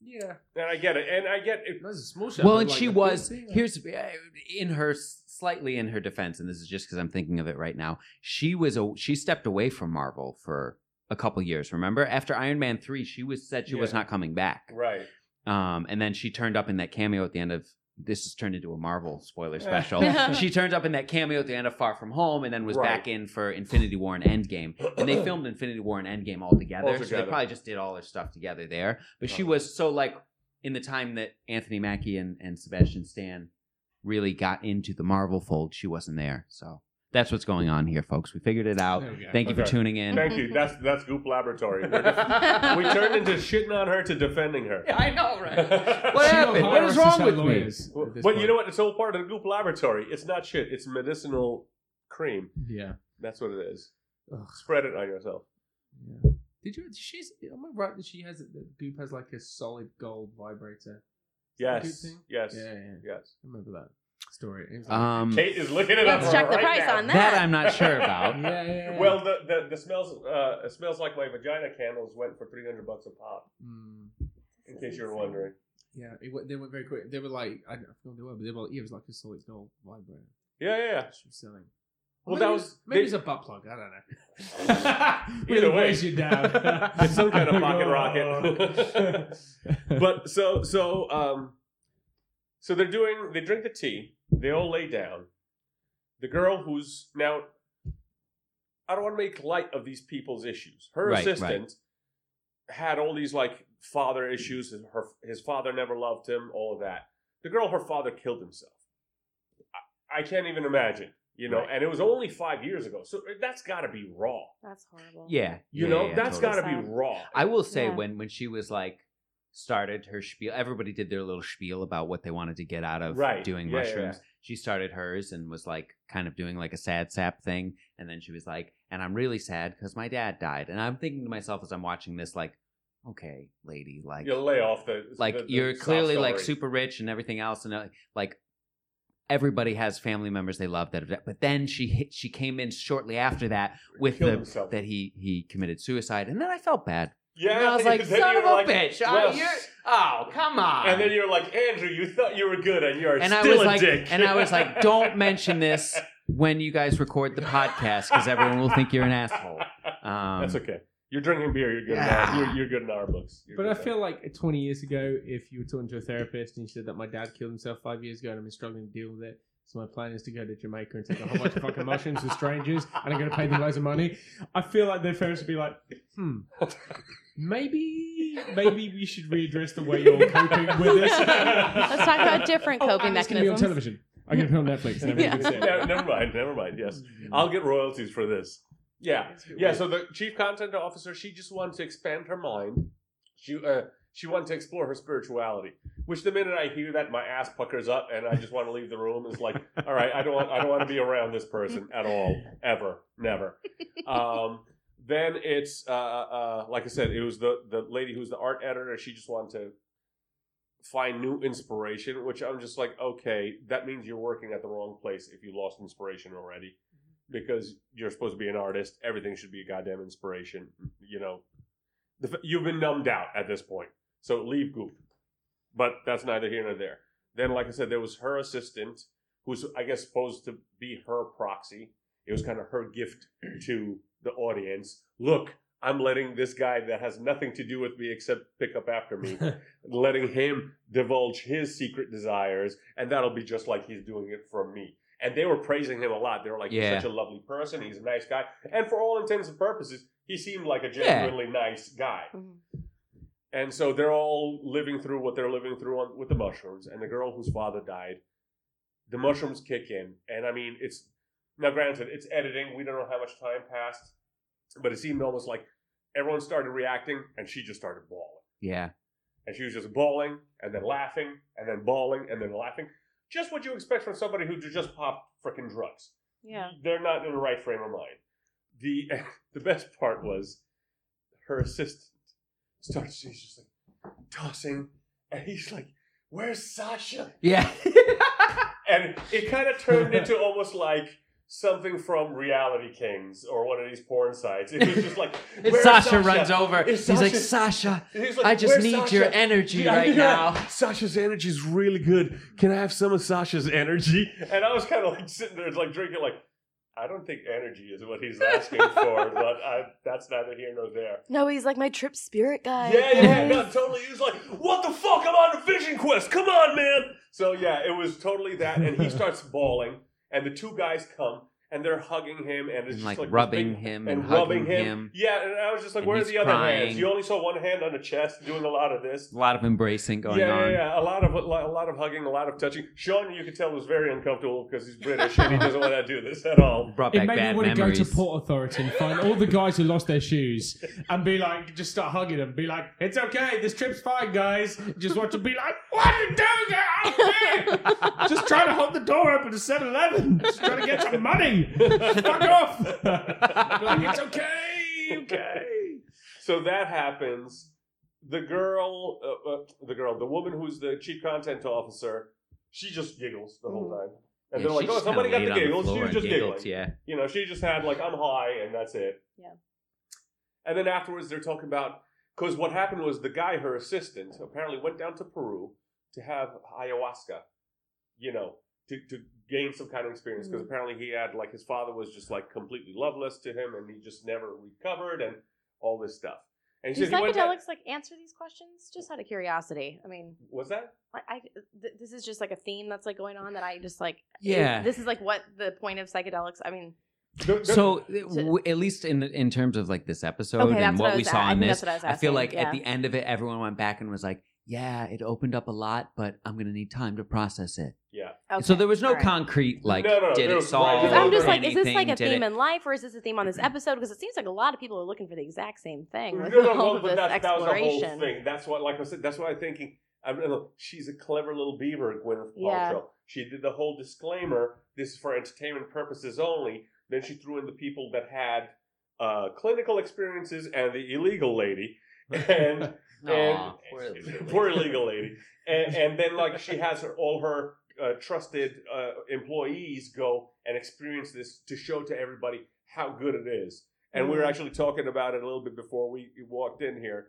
Yeah, And I get it. And I get it. that's a small show. well, and like, she was here's uh, in her slightly in her defense, and this is just because I'm thinking of it right now. She was a she stepped away from Marvel for a couple years. Remember, after Iron Man three, she was said she was Yeah. not coming back. Right. Um, and then she turned up in that cameo at the end of this has turned into a Marvel spoiler special. [laughs] she turned up in that cameo at the end of Far From Home, and then was Right. back in for Infinity War and Endgame. And they [clears throat] filmed Infinity War and Endgame all together, All so they probably just did all their stuff together there. But she was so like in the time that Anthony Mackie and, and Sebastian Stan really got into the Marvel fold, she wasn't there. So That's what's going on here, folks. We figured it out. There we go. Thank you for tuning in. Thank you. That's that's Goop Laboratory. We're [laughs] we turned into shitting on her to defending her. I know, right? What [laughs] What She happened? will What hire is us as wrong with me? lawyers Well, at this But you know what? It's all part of the Goop Laboratory. It's not shit. It's medicinal cream. Yeah. That's what it is. Ugh. Spread it on yourself. yeah. Did you? She's. Am I right that she has it? That Goop has like a solid gold vibrator. Yes. Yes. Yeah, yeah. Yes. I remember that story. It was like- Um, Kate is looking it up. Let's check the price now. on that That I'm not sure [laughs] about. yeah, yeah, yeah. Well, the, the the smells uh it smells like my vagina candles went for three hundred bucks a pop. Mm, In case you were wondering. yeah, it, went- they went very quick. They were like, I don't know they were, but they were, yeah, it was like a solid gold vibrator. Yeah, yeah, yeah. She was selling. Well, maybe that was- maybe they- it's a butt plug. I don't know. [laughs] Either Really way. weighs you down. [laughs] It's some kind of pocket rocket. but so so um so they're doing they drink the tea they all lay down the girl who's now i don't want to make light of these people's issues her Right, right. assistant had all these like father issues her his father never loved him all of that the girl her father killed himself i, I can't even imagine you know Right. and it was only five years ago so uh, that's got to be raw That's horrible. Yeah, you yeah, know yeah, that's totally. got to be Sad. raw I will say Yeah. when when she was like started her spiel, everybody did their little spiel about what they wanted to get out of Right. doing Yeah, yeah, mushrooms. She started hers and was like kind of doing like a sad sap thing, and then she was like, "And I'm really sad because my dad died." And I'm thinking to myself as I'm watching this, like, okay, lady, like, you lay off the like the- the you're clearly like super rich and everything else, and uh, like everybody has family members they love that. have died. But then she hit, she came in shortly after that with Killed the himself. that he he committed suicide, and then I felt bad. Yeah, And I was like, [laughs] son of a like, bitch. well, oh, you're, oh, come on. and then you're like, Andrew, you thought you were good, and you're and I still was a like, dick. and I was like, [laughs] don't mention this when you guys record the podcast because everyone will think you're an asshole. Um, That's okay. You're drinking beer. You're good. In Yeah. our, you're, you're good in our books. You're But I there. feel like 20 years ago, if you were talking to a therapist and you said that my dad killed himself five years ago and I've been struggling to deal with it, so my plan is to go to Jamaica and take a whole bunch of fucking mushrooms with strangers and I'm going to pay them loads of money. I feel like their therapist would be like, hmm, maybe, maybe we should readdress the way you're coping with this. Let's talk about different Oh, coping and it's gonna be on television. I'm going to put on Netflix. And everyone Yeah. can see never mind. Never mind. Yes, I'll get royalties for this. Yeah, yeah. So the chief content officer, she just wanted to expand her mind. She uh, she wanted to explore her spirituality. Which the minute I hear that, my ass puckers up, and I just want to leave the room. It's like, all right, I don't want I don't want to be around this person at all, ever, never. Um, then it's uh, uh, like I said, it was the the lady who's the art editor. She just wanted to find new inspiration, which I'm just like, okay, that means you're working at the wrong place if you lost inspiration already, because you're supposed to be an artist. Everything should be a goddamn inspiration. You know, the, you've been numbed out at this point, so leave Goop. But that's neither here nor there. Then, like I said, there was her assistant, who's I guess supposed to be her proxy. It was kind of her gift [clears throat] to the audience. Look, I'm letting this guy that has nothing to do with me except pick up after me, [laughs] letting him divulge his secret desires, and that'll be just like he's doing it from me. And they were praising him a lot. They were like, Yeah. he's such a lovely person. He's a nice guy. And for all intents and purposes, he seemed like a genuinely nice guy. Mm-hmm. And so they're all living through what they're living through on, with the mushrooms. And the girl whose father died, the mushrooms kick in. And I mean, it's now granted, it's editing. We don't know how much time passed, but it seemed almost like everyone started reacting and she just started bawling. yeah, And she was just bawling and then laughing and then bawling and then laughing. Just what you expect from somebody who just popped freaking drugs Yeah. they're not in the right frame of mind. The [laughs] the best part was her assistant starts she's just like tossing and he's like, Where's Sasha? yeah. [laughs] And it kind of turned into almost like something from Reality Kings or one of these porn sites. It was just like And [laughs] "Where's Sasha, runs over. He's like, Sasha-" Sasha, he's like, I just need Sasha?" your energy Yeah, right yeah. now. Sasha's energy is really good. Can I have some of Sasha's energy? And I was kind of like sitting there, like drinking, like I don't think energy is what he's asking for, [laughs] but I, that's neither here nor there. No, he's like my trip spirit guy. Yeah, yeah, no, totally. He was like, "What the fuck? I'm on a vision quest. Come on, man!" So yeah, it was totally that, and he starts bawling, and the two guys come, and they're hugging him, and it's and just like, like rubbing big- him and and, rubbing hugging him. him. Yeah, and I was just like, And where are the other crying. hands? You only saw one hand on the chest doing a lot of this. A lot of embracing going yeah, on. yeah, yeah. A lot of a lot, of hugging, a lot of touching. Sean, you could tell was very uncomfortable because he's British and he [laughs] doesn't want to do this at all. Brought It back made me bad want to go to Port Authority and find all the guys who lost their shoes and be like, just start hugging them. Be like, it's okay, this trip's fine, guys. Just want to be like, what are you doing? Get out of here! [laughs] Just trying to hold the door open to 7 Eleven. Just trying to get some money. [laughs] Fuck off. [laughs] Like, it's okay, okay. So that happens. The girl, uh, uh, the girl, the woman who's the chief content officer, she just giggles the whole Mm. time. And Yeah, they're like, "Oh, somebody got kinda the giggles." she was just giggled, giggling. Yeah. You know, she just had like, "I'm high," and that's it. Yeah. And then afterwards, they're talking about because what happened was the guy, her assistant, apparently went down to Peru to have ayahuasca. You know, to to gain some kind of experience because Mhm. apparently he had like his father was just like completely loveless to him, and he just never recovered, and all this stuff. And Do he said he went psychedelics like answer these questions? Just out of curiosity. I mean, Was that? I, I th- this is just like a theme that's like going on that I just like. Yeah. This is like what the point of psychedelics. I mean, The- the- So, w- at least in in terms of like this episode Okay, and what what we was saw a- I in this, I I feel like yeah. at the end of it, everyone went back and was like, "Yeah, it opened up a lot, but I'm gonna need time to process it." yeah. okay, So there was no all right. concrete like, No, no, no, did it solve? right, I'm just like, is this like a theme it- in life, or is this a theme on this [clears throat] episode? Because it seems like a lot of people are looking for the exact same thing No, with no, all no, of but this that's, that was the whole thing. That's what, like I said, that's what I'm thinking. I mean, look, she's a clever little beaver, Gwyneth Yeah. Paltrow. She did the whole disclaimer: this is for entertainment purposes only. Then she threw in the people that had uh, clinical experiences and the illegal lady, and [laughs] Aw, and poor [laughs] illegal poor lady. lady, and, and then like she has her, all her uh, trusted uh, employees go and experience this to show to everybody how good it is. And we were Mhm. actually talking about it a little bit before we walked in here.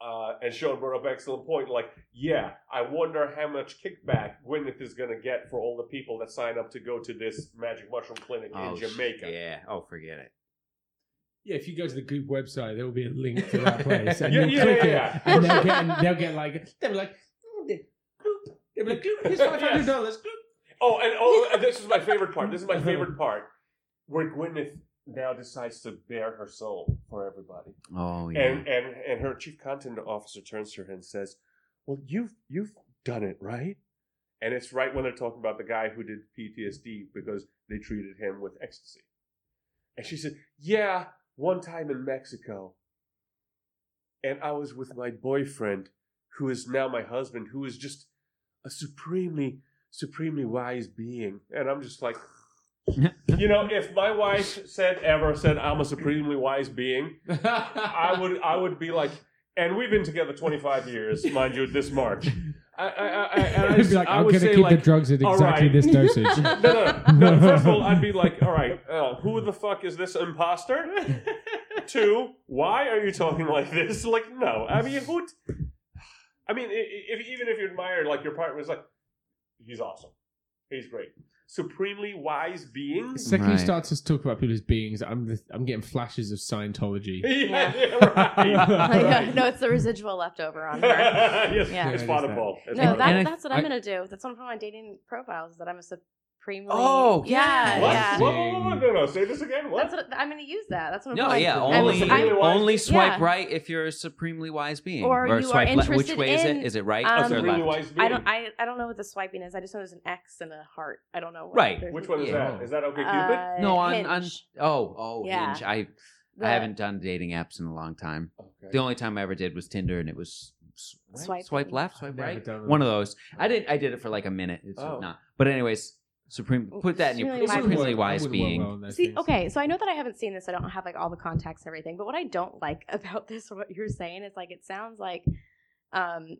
Uh, and Sean brought up an excellent point. Like, yeah, I wonder how much kickback Gwyneth is going to get for all the people that sign up to go to this magic mushroom clinic Oh, in Jamaica. Yeah. Oh, forget it. Yeah, if you go to the Goop website, there will be a link to that [laughs] place, and Yeah, you yeah, click yeah, it, and they'll get, they'll get like, they'll be like, oh, the Goop. They'll be like, Goop, here's [laughs] five hundred dollars. Goop. Oh, and oh, and this is my favorite part. This is my uh-huh. favorite part, where Gwyneth now decides to bare her soul for everybody. Oh yeah. And and and her chief content officer turns to her and says, "Well, you've you've done it, right?" And it's right when they're talking about the guy who did PTSD because they treated him with ecstasy. And she said, "Yeah, one time in Mexico, and I was with my boyfriend, who is now my husband, who is just a supremely, supremely wise being." And I'm just like. [laughs] You know, if my wife said ever said I'm a supremely wise being, I would I would be like, and we've been together 25 years, mind you, this March. I, I, I, I, [laughs] and I, I'd be like, I'm gonna say keep like, the drugs at exactly right. this [laughs] dosage. no, no, no. [laughs] First of all, I'd be like, all right, who the fuck is this imposter? Two, why are you talking like this? Like, no, I mean, who? t- I mean, if even if you admire like your partner is like, he's awesome, he's great, supremely wise beings. Second you Right. start to talk about people as beings, I'm the, I'm getting flashes of Scientology. [laughs] yeah, Yeah. yeah, [laughs] right. right. [laughs] no, it's the residual leftover on her. yes, Yeah. it's Yeah, it is Father that. Paul. It's No, Father that, And I- that's what I'm I- gonna do. That's one of my dating profiles. Is that I'm a supremely. Oh, yeah, Paul. What? yeah. Whoa, whoa, whoa, no, no, say this again. What? That's what I'm gonna use that. That's what I'm No, going yeah, I'm- only I'm- only swipe Yeah. right if you're a supremely wise being, Or you are swipe left. Which interested way is it? Is it right um, or supremely left? wise being. I don't. I, I don't know what the swiping is. I just know there's an X and a heart. I don't know. What Right. Which one is Yeah. that? Is that OkCupid? Uh, No, on on oh oh Yeah. Hinge. I The- I haven't done dating apps in a long time. okay. The only time I ever did was Tinder, and it was s- right? Swiping. swipe left, swipe right. One of those. I did. I did it for like a minute. It's Oh. not. But anyways, supreme. Put that in your Supremely wise supremely being. wise being. See, okay, so I know that I haven't seen this. I don't have like all the context and everything. But what I don't like [laughs] about this, what you're saying, is like it sounds like um,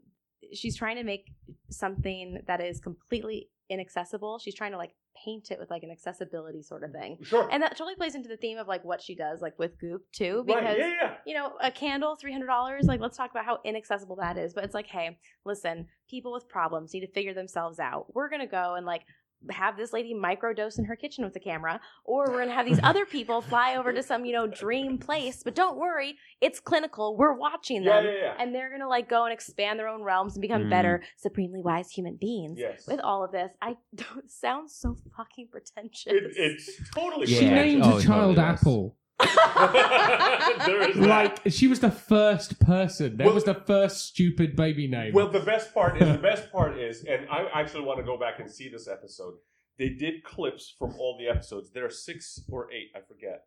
she's trying to make something that is completely inaccessible. She's trying to like paint it with like an accessibility sort of thing, Sure. and that totally plays into the theme of like what she does, like with Goop too, because. right. Yeah, yeah. You know, a candle, three hundred dollars. Like, let's talk about how inaccessible that is. But it's like, hey, listen, people with problems need to figure themselves out. We're gonna go and like have this lady microdose in her kitchen with a camera, or we're gonna have these other people fly over to some, you know, dream place. But don't worry, it's clinical. We're watching them. yeah, yeah. And they're gonna like go and expand their own realms and become Mm. better, supremely wise human beings. Yes. With all of this, I [laughs] don't it sounds so fucking pretentious. It, it's totally Yeah. She named Oh, a child totally was. Apple. [laughs] there is that. Like she was the first person. That Well- was the first stupid baby name. Well, the best part is the [laughs] best part is, and I actually want to go back and see this episode. They did clips from all the episodes. There are six or eight, I forget,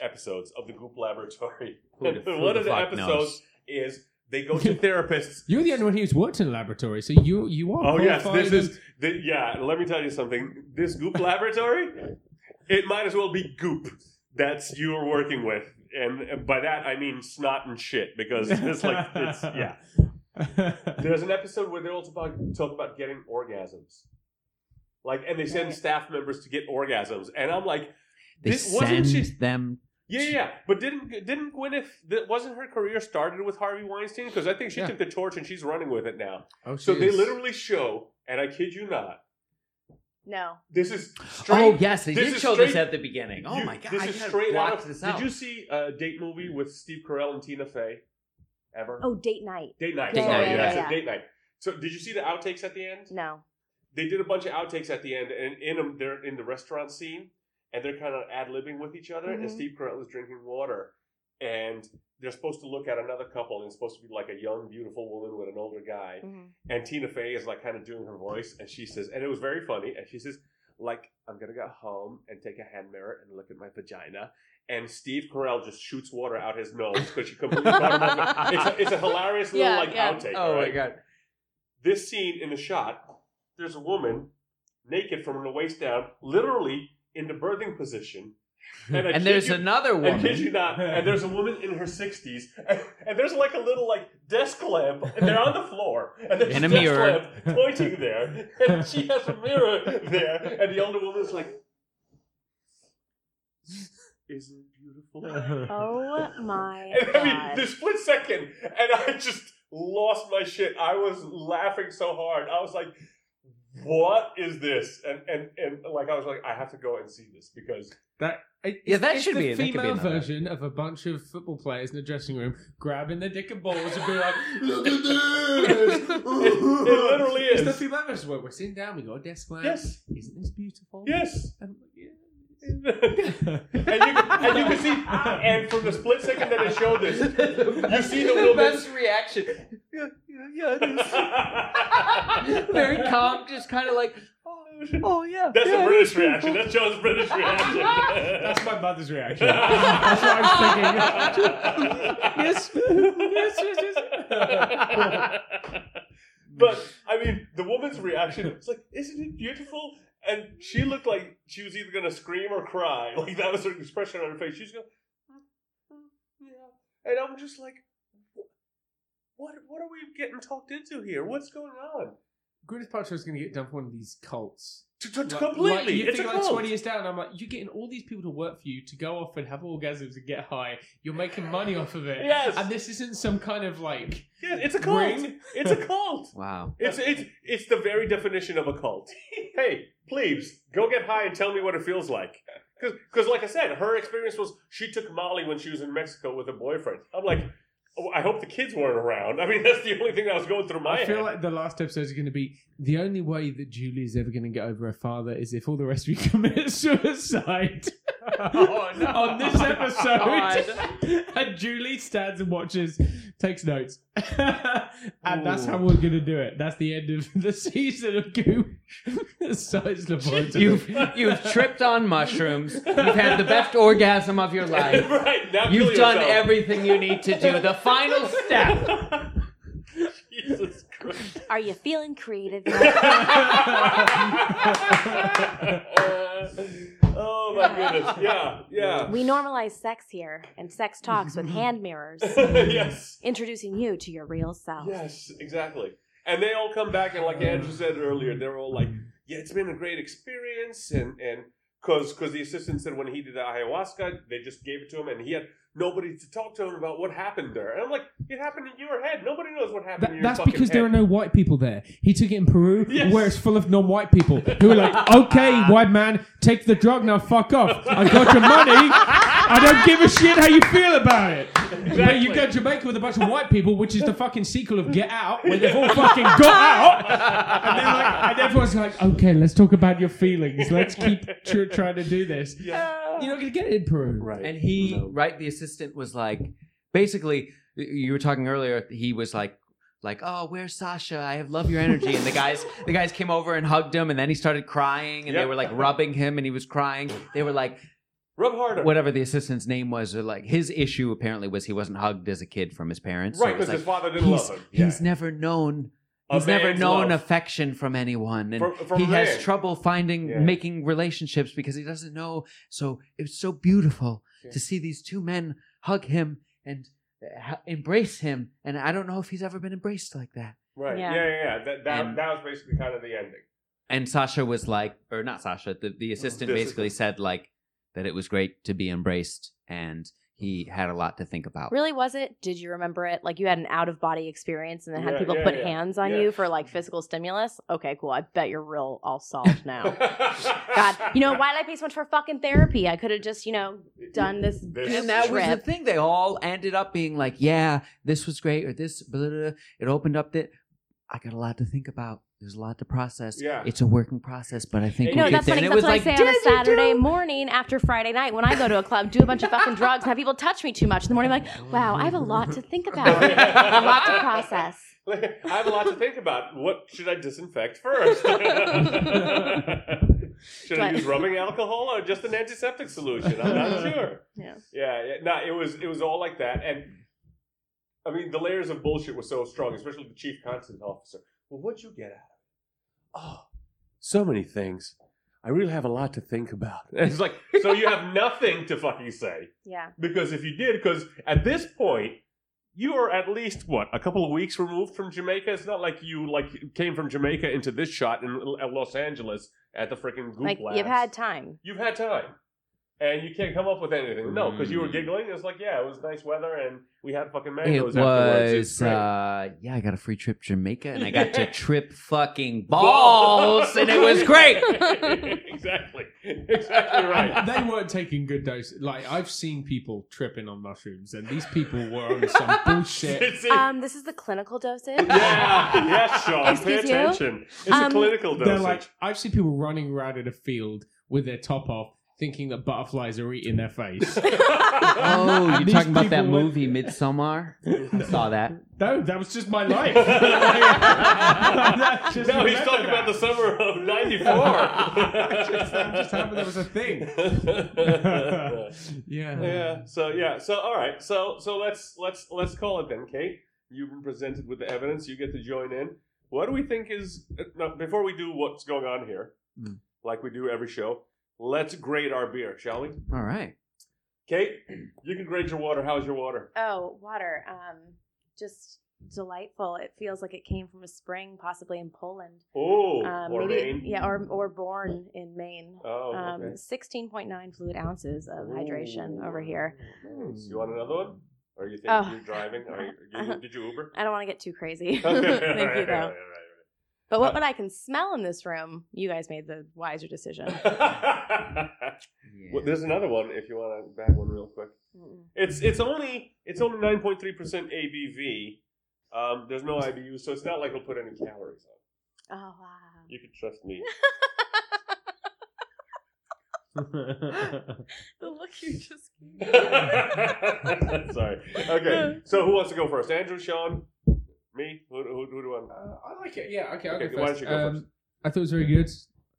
episodes of the Goop Laboratory. Who And the- [laughs] who one the of the fuck episodes knows? is they go to therapists. You're the only one who's worked in a laboratory, so you you are. Oh yes, this and- is the, yeah. Let me tell you something. This Goop Laboratory, it might as well be Goop that's you're working with, and by that I mean snot and shit because [laughs] it's like it's yeah. [laughs] There's an episode where they also talk, talk about getting orgasms. Like, and they send staff members to get orgasms, and I'm like, They This- wasn't send she- them. yeah, yeah, yeah. But didn't didn't Gwyneth? That wasn't her career started with Harvey Weinstein? Because I think she Yeah. took the torch and she's running with it now. oh, So she they literally show, and I kid you not, no. this is straight. Oh yes, they this did is show this at the beginning. Oh you- my god, this I is gotta straight out of. this Did you see a date movie with Steve Carell and Tina Fey? Ever? Oh, date night. date night. Date Sorry, Night, that's yeah, yeah. Date night. So, did you see the outtakes at the end? No. they did a bunch of outtakes at the end, and in them, they're in the restaurant scene, and they're kind of ad libbing with each other. And Mhm. Steve Carell is drinking water, and they're supposed to look at another couple, and it's supposed to be like a young, beautiful woman with an older guy. Mhm. And Tina Fey is like kind of doing her voice, and she says, and it was very funny, and she says, like, I'm gonna go home and take a hand mirror and look at my vagina. And Steve Carell just shoots water out his nose because she completely caught him off. It's a, it's a hilarious little Yeah, like yeah. outtake. oh my god. this scene in the shot, there's a woman naked from the waist down, literally in the birthing position. [laughs] And, And there's you, another I kid you not, and there's a woman in her 60s, and, and there's like a little like desk lamp, and they're on the floor, and there's In a desk mirror. lamp pointing there, and she has a mirror there, and the older woman's like, "Isn't it beautiful?" Oh my And I mean, god. the split second, and I just lost my shit. I was laughing so hard. I was like, "What is this?" And and and like I was like, "I have to go and see this because That it- Yeah, that it's should the be- that could be female version of a bunch of football players in the dressing room grabbing their dick and balls and being like, [laughs] "Look at this!" it, it literally It's the is." female version where we're sitting down, we got a desk lamp. Yes, Isn't this beautiful? yes. And, yeah. And you and you can see, and from the split second that it showed this, you see the woman. best reaction. Yeah, yeah, yeah. it is. [laughs] Very calm, just kind of like, oh, oh yeah. That's yeah, a British reaction. That's John's British reaction. That's my mother's reaction. [laughs] That's what I was thinking. [laughs] yes, yes, yes, yes. but I mean, the woman's reaction was like, "Isn't it beautiful?" And she looked like she was either gonna scream or cry. [laughs] Like that was her expression on her face. She's going, "Mm, mm, "Yeah," and I'm just like, "What? What are we getting talked into here? What's going on?" Gwyneth Paltrow is to get dumped one of these cults. To, to, to Like- completely, like, you it's think a like cult. 20 years down, I'm like, you're getting all these people to work for you to go off and have orgasms and get high. You're making money off of it. Yes. And this isn't some kind of like Yeah, it's a cult. ring. It's a cult. [laughs] Wow. It's it's it's the very definition of a cult. [laughs] hey, please go get high and tell me what it feels like. Because, like I said, her experience was she took Molly when she was in Mexico with a boyfriend. I'm like, oh, I hope the kids weren't around. I mean, [laughs] that's the only thing that was going through my I feel head. like the last episode is going to be the only way that Julie is ever going to get over her father is if all the rest of you [laughs] commit suicide. Oh, no. On this episode, and Julie stands and watches, takes notes, [laughs] and that's how we're going to do it. That's the end of [laughs] the season of Goop Science Laboratory. You've you've tripped on mushrooms. You've had the best orgasm of your life. [laughs] right now, You've done yourself. everything you need to do. The final step. Jesus Christ. Are you feeling creative? [laughs] oh my goodness! Yeah, yeah. we normalize sex here and sex talks with hand [laughs] mirrors, yes. introducing you to your real self. Yes, exactly. And they all come back, and like Andrew said earlier, they're all like, "Yeah, it's been a great experience," and and because the assistant said when he did the ayahuasca, they just gave it to him, and he had nobody to talk to him about what happened there. And I'm like, it happened in your head. Nobody knows what happened in your that's because there are no white people there. He took it in Peru, Yes. where it's full of non-white people who are like, "Okay, white man, take the drug now. Fuck off. I got your money. [laughs] I don't give a shit how you feel about it." But you go to Jamaica with a bunch of white people, which is the fucking sequel of Get Out, where they've all fucking got out, and like, and everyone's like, "Okay, let's talk about your feelings. Let's keep tr- trying to do this." You're not gonna get it in Peru, Right. And he, No. right, the assistant was like, basically, you were talking earlier. He was like, like, oh, where's Sasha? I have love your energy. And the guys, the guys came over and hugged him, and then he started crying, and they were like rubbing him, and he was crying. They were like, Rub harder. whatever the assistant's name was, or like his issue apparently was he wasn't hugged as a kid from his parents. Right, it was because his like, father didn't he's, love him. he's Yeah. never known. A He's never known love. affection from anyone, and From- from he a has trouble finding Yeah. making relationships because he doesn't know. So it was so beautiful Yeah. to see these two men hug him and uh, embrace him, and I don't know if he's ever been embraced like that. Right. Yeah, Yeah. yeah, yeah. That, that, And- that was basically kind of the ending. And Sasha was like, or not Sasha, the, the assistant basically said like that it was great to be embraced, and he had a lot to think about. Really, was it? Did you remember it? Like you had an out of body experience and then had Yeah, people yeah, put yeah. hands on Yeah. you for like physical stimulus? Okay, cool. I bet you're real all solved now. [laughs] God, you know, why did I pay so much for fucking therapy? I could have just, you know, done this. This- And that was the thing. They all ended up being like, "Yeah, this was great," or "This." Blah, blah, blah. It opened up that I got a lot to think about. There's a lot to process. Yeah. it's a working process, but I think And we'll No, get that's there. funny. And 'cause it That's was what I like, say on a "Did do Saturday morning after Friday night when I go to a club, do a bunch of fucking drugs, have people touch me too much. In the morning, I'm like, wow, I have a lot to think about, [laughs] a lot to process. I have a lot to think about. What should I disinfect first? [laughs] should I use rubbing alcohol or just an antiseptic solution? I'm not [laughs] sure. Yeah. Yeah, yeah. No, it was it was all like that, and I mean the layers of bullshit were so strong, especially the chief content officer. Well, what'd you get out of it? Oh, so many things. I really have a lot to think about. And [laughs] it's like, so you have nothing to fucking say Yeah. because if you did, because at this point you are at least what a couple of weeks removed from Jamaica. It's not like you like came from Jamaica into this shot in L- Los Angeles at the freaking Goop Like Labs. you've had time. you've had time, and you can't come up with anything. No, because you were Mm. giggling. It's like yeah, it was nice weather, and we had fucking It mangoes afterwards. It's was, great. uh, yeah, I got a free trip to Jamaica and I got to [laughs] trip fucking balls and it was great. [laughs] exactly, exactly right. They weren't taking good doses. Like I've seen people tripping on mushrooms, and these people were on some [laughs] bullshit. It's a- Um, this is the clinical dosage. yeah, yeah, Sean. Pay Excuse you? attention. It's Um, a clinical dosage. They're like, I've seen people running around in a field with their top off, thinking that butterflies are eating their face. [laughs] Oh, you're These talking about that people went- movie Midsommar? I saw that. no, that was just my life. [laughs] I just no, he's remember talking about that. the summer of [laughs] '94. just, that just happened. That was a thing. yeah. yeah. So yeah. So all right. So so let's let's let's call it then, Kate. You've been presented with the evidence. You get to join in. What do we think is uh, no, before we do what's going on here, Mm. like we do every show? Let's grade our beer, shall we? All right. Kate, [clears throat] you can grade your water. How's your water? Oh, water. Um, just delightful. It feels like it came from a spring, possibly in Poland. Oh, Um, or maybe, Maine. yeah, or or born in Maine. Oh, Um, okay. sixteen point nine fluid ounces of hydration over here. Nice. You want another one? Or you think Oh. you're driving? Are you, you, [laughs] did you Uber? I don't want to get too crazy. [laughs] [laughs] Thank you, though. Right, right, But what, Uh, what I can smell in this room, you guys made the wiser decision. right. [laughs] Well, there's another one if you want to back one real quick. Mm-mm. It's it's only it's only nine point three percent ABV. Um, there's no IBU, so it's not like it'll put any calories on. oh wow. You can trust me. [laughs] the look you just gave me. [laughs] Sorry. Okay. So who wants to go first? Andrew, Sean, me? Who, who, who do I? Uh, I like it. Yeah. Okay. I'll Okay, go why first. don't you go um, first? I thought it was very good.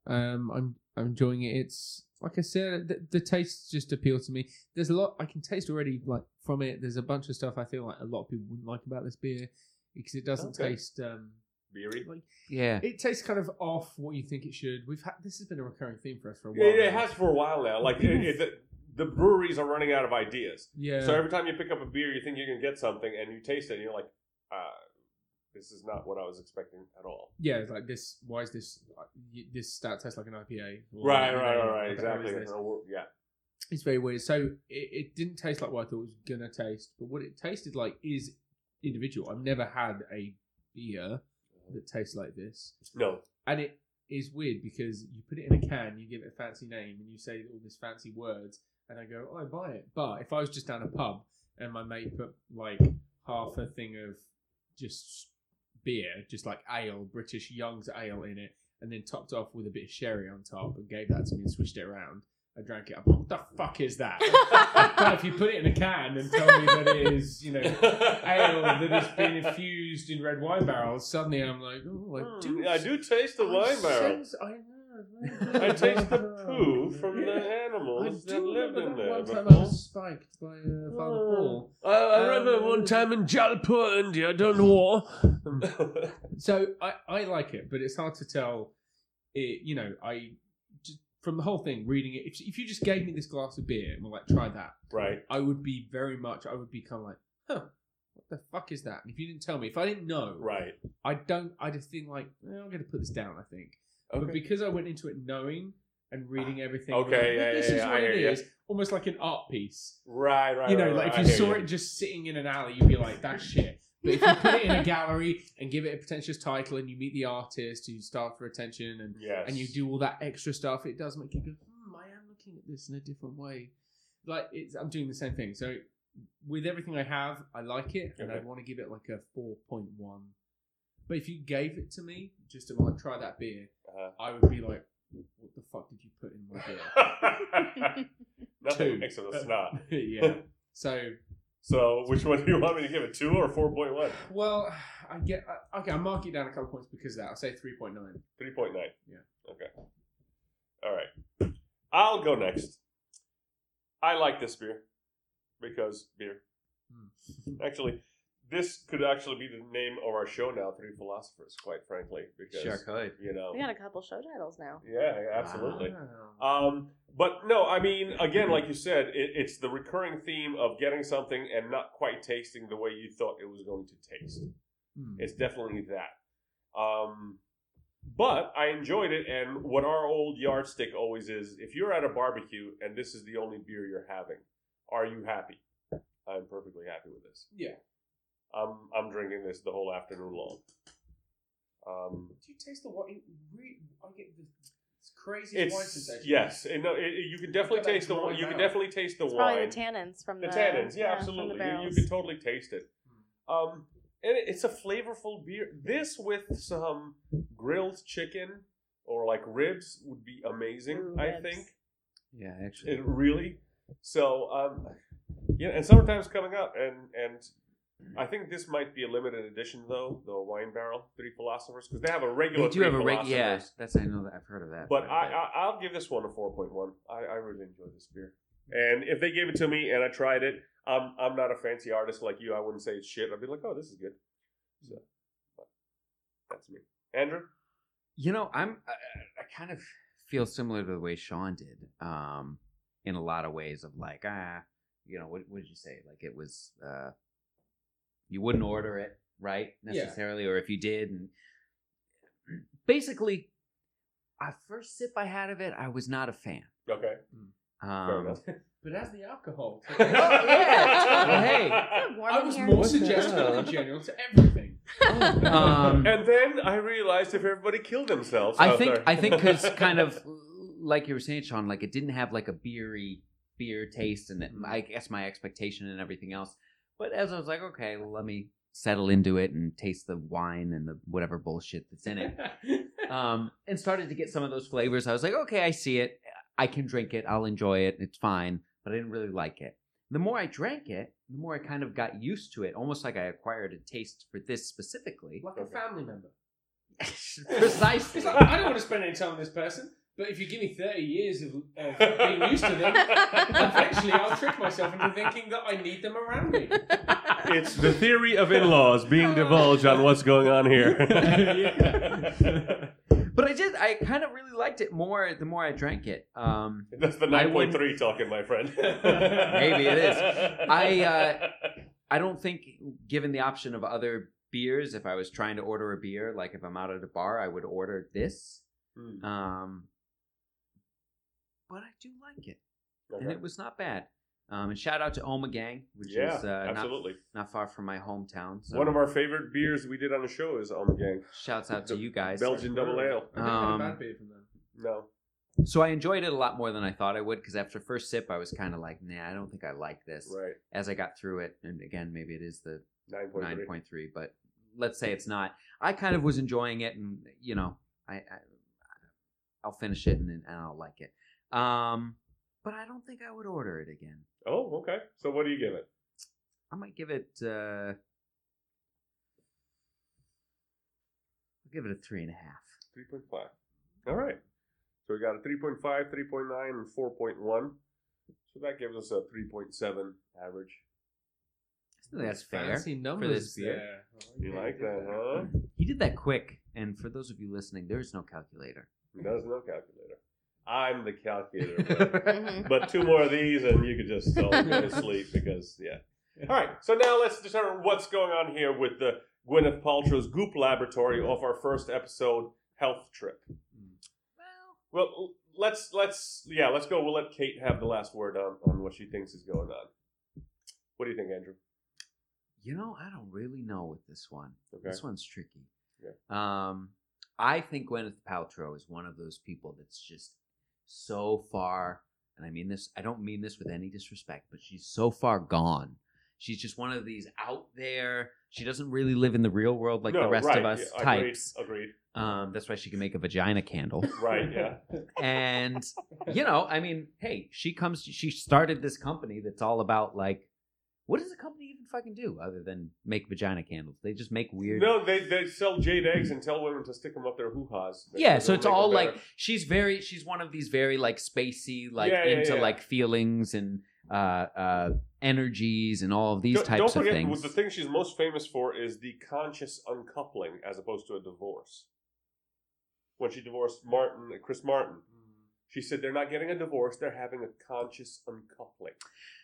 Um, I'm I'm enjoying it. It's like I said, the, the taste just appealed to me. There's a lot I can taste already, like from it. There's a bunch of stuff I feel like a lot of people wouldn't like about this beer because it doesn't Okay. taste. Um, Beery. like Yeah. it tastes kind of off what you think it should. We've had this has been a recurring theme for us for a while. yeah, it has for a while now. Like it, it, the, the breweries are running out of ideas. Yeah. So every time you pick up a beer, you think you can get something, and you taste it, and you're like, uh, "This is not what I was expecting at all." yeah, it's like this. Why is this? Uh, this stout tastes like an IPA. Right, right, right, right. what the hell is Exactly. Yeah. It's very weird. So it, it didn't taste like what I thought it was gonna taste, but what it tasted like is individual. I've never had a beer uh-huh. that tastes like this, No. and it is weird because you put it in a can, you give it a fancy name, and you say all these fancy words, and I go, oh, I buy it. But if I was just down a pub and my mate put like half a thing of just beer, just like ale, British Young's ale in it, and then topped off with a bit of sherry on top, and gave that to me and switched it around. I drank it. I'm like, what the fuck is that? [laughs] but if you put it in a can and tell me that it is, you know, ale that has been infused in red wine barrels, suddenly I'm like, oh, I do. Hmm, I do taste the I wine barrel. sense- I know. I taste the [laughs] poo from the I animals that do lived remember in that there one time I was spiked by uh, Father Paul. I, I remember Um, one time in Jaipur, India, don't know what. [laughs] So I, I like it, but it's hard to tell. It, you know, I just, from the whole thing, reading it. If, if you just gave me this glass of beer and were like, try that, right. I would be very much. I would be kind of like, huh, what the fuck is that? And if you didn't tell me, if I didn't know, Right. I don't. I just think like, eh, I'm going to put this down. I think, but because I went into it knowing and reading everything, Okay, like, yeah, this yeah, is yeah, what hear it is, almost like an art piece. Right, right. you know, right, like right. if you saw it just sitting in an alley, you'd be like, "That's [laughs] shit." But if you put it in a gallery and give it a pretentious title, and you meet the artist you starved for attention, and Yes. and you do all that extra stuff, it does make you go, hmm, "I am looking at this in a different way." Like it's, I'm doing the same thing. So with everything I have, I like it, and I want to give it like a four point one. But if you gave it to me just to like try that beer, Uh-huh. I would be like, "What the fuck did you put in my beer?" [laughs] Nothing Two. except a snot. [laughs] yeah. [laughs] So So, which one do you want me to give it? Two or four point one? Well, I get I- okay. I'll mark it down a couple points because of that. I'll say three point nine. Three point nine. Yeah. Okay. All right. I'll go next. I like this beer because beer. Hmm. Actually, this could actually be the name of our show now, Three Philosophers. Quite frankly, because Sure could. you know, we got a couple show titles now. yeah, yeah, absolutely. Wow. Um, but no, I mean, again, like you said, it, it's the recurring theme of getting something and not quite tasting the way you thought it was going to taste. Hmm. It's definitely that. Um, but I enjoyed it, and what our old yardstick always is: if you're at a barbecue and this is the only beer you're having, are you happy? I'm perfectly happy with this. Yeah. I'm I'm drinking this the whole afternoon long. Um, Do you taste the wine? Re- I get this crazy it's wine sensation. yes, it, no, it, it- you can definitely taste the dry you can definitely taste the It's wine. probably the tannins from The the, tannins, yeah, from absolutely. You, you can totally taste it. Um, and it- it's a flavorful beer. This with some grilled chicken or like ribs would be amazing. Ooh, I ribs. think Yeah, actually. it really. So um, yeah, and summertime's coming up, and and I think this might be a limited edition though, the wine barrel three philosophers, because they have a regular. They do have a reg- Philosophers. yeah. That's I know that I've heard of that. But I, I I'll give this one a four point one. I, I really enjoy this beer. And if they gave it to me and I tried it, I'm I'm not a fancy artist like you. I wouldn't say it's shit. I'd be like, oh, this is good. So, but that's me. Andrew. You know, I'm I, I kind of feel similar to the way Sean did, um, in a lot of ways of like, ah, you know, what, what did you say? Like it was, uh, you wouldn't order it, right? Yeah. Necessarily, or if you did, and [clears throat] basically, a first sip I had of it, I was not a fan. Okay. Um. [laughs] But as the alcohol, [laughs] Oh, yeah. Well, hey. Is it warm I was more What's suggestive in general to everything. [laughs] um, and then I realized if everybody killed themselves. I think there. I think because kind of like you were saying, Sean, like it didn't have like a beery beer taste, and I guess my expectation and everything else. But as I was like, okay, let me settle into it and taste the wine and the whatever bullshit that's in it, [laughs] um, and started to get some of those flavors. I was like, okay, I see it. I can drink it. I'll enjoy it. It's fine. But I didn't really like it. The more I drank it, the more I kind of got used to it, almost like I acquired a taste for this specifically. like a family member. [laughs] [laughs] Precisely. It's like, I don't want to spend any time with this person, but if you give me 30 years of, of [laughs] being used to them, eventually I'll trick myself into thinking that I need them around me. it's the theory of in-laws being divulged on what's going on here. [laughs] But I did. I kind of really liked it more the more I drank it. Um, That's the I nine wouldn't- point three talking, my friend. Maybe it is. I, uh, [laughs] I don't think, given the option of other beers, if I was trying to order a beer, like if I'm out at a bar, I would order this. Mm. Um, but I do like it, Okay. and it was not bad. Um, and shout out to Ommegang, which yeah, is uh, not, absolutely. not far from my hometown. So One of our favorite beers we did on the show is Ommegang shouts out to [laughs] you guys. Belgian Double Ale. I never had Um, bad from them. No, So I enjoyed it a lot more than I thought I would because after first sip, I was kind of like, nah, I don't think I like this. right. As I got through it, and again, maybe it is the nine point three, three, but let's say it's not. I kind of was enjoying it, and you know, I, I I'll finish it and, and I'll like it. Um, but I don't think I would order it again. Oh, okay. So what do you give it? I might give it. Uh, I'll give it a three and a half. Three point five. All right. So we got a 3.5, 3.9, and 4.1. So that gives us a 3.7 average. I think that's fair. Fancy numbers this beer. there. You like that, huh? He did that quick, and for those of you listening, there is no calculator. There's no calculator. I'm the calculator. [laughs] but- but two more of these and you could just all go [laughs] to sleep because yeah. All right, so now let's determine what's going on here with the Gwyneth Paltrow's Goop Laboratory off our first episode health trip. Well, Well, let's let's yeah, let's go. We'll let Kate have the last word on on what she thinks is going on. What do you think, Andrew? you know, I don't really know with this one. Okay. This one's tricky. Yeah. Um, I think Gwyneth Paltrow is one of those people that's just so far, and I mean this. I don't mean this with any disrespect, but she's so far gone. She's just one of these out there. She doesn't really live in the real world like the rest right, of us yeah, types. Agreed. Um, that's why she can make a vagina candle. [laughs] Right. Yeah. and you know, I mean, hey, she comes. She started this company that's all about like, what does the company even fucking do other than make vagina candles? They just make weird. No, they they sell jade eggs and tell women to stick them up their hoo ha's. Yeah, so it's all like she's very she's one of these very like spacey, like Yeah, yeah, into yeah. like feelings and uh uh energies and all of these don't, types don't forget, of things. The thing she's most famous for is the conscious uncoupling, as opposed to a divorce. When she divorced Martin, Chris Martin, she said they're not getting a divorce; they're having a conscious uncoupling,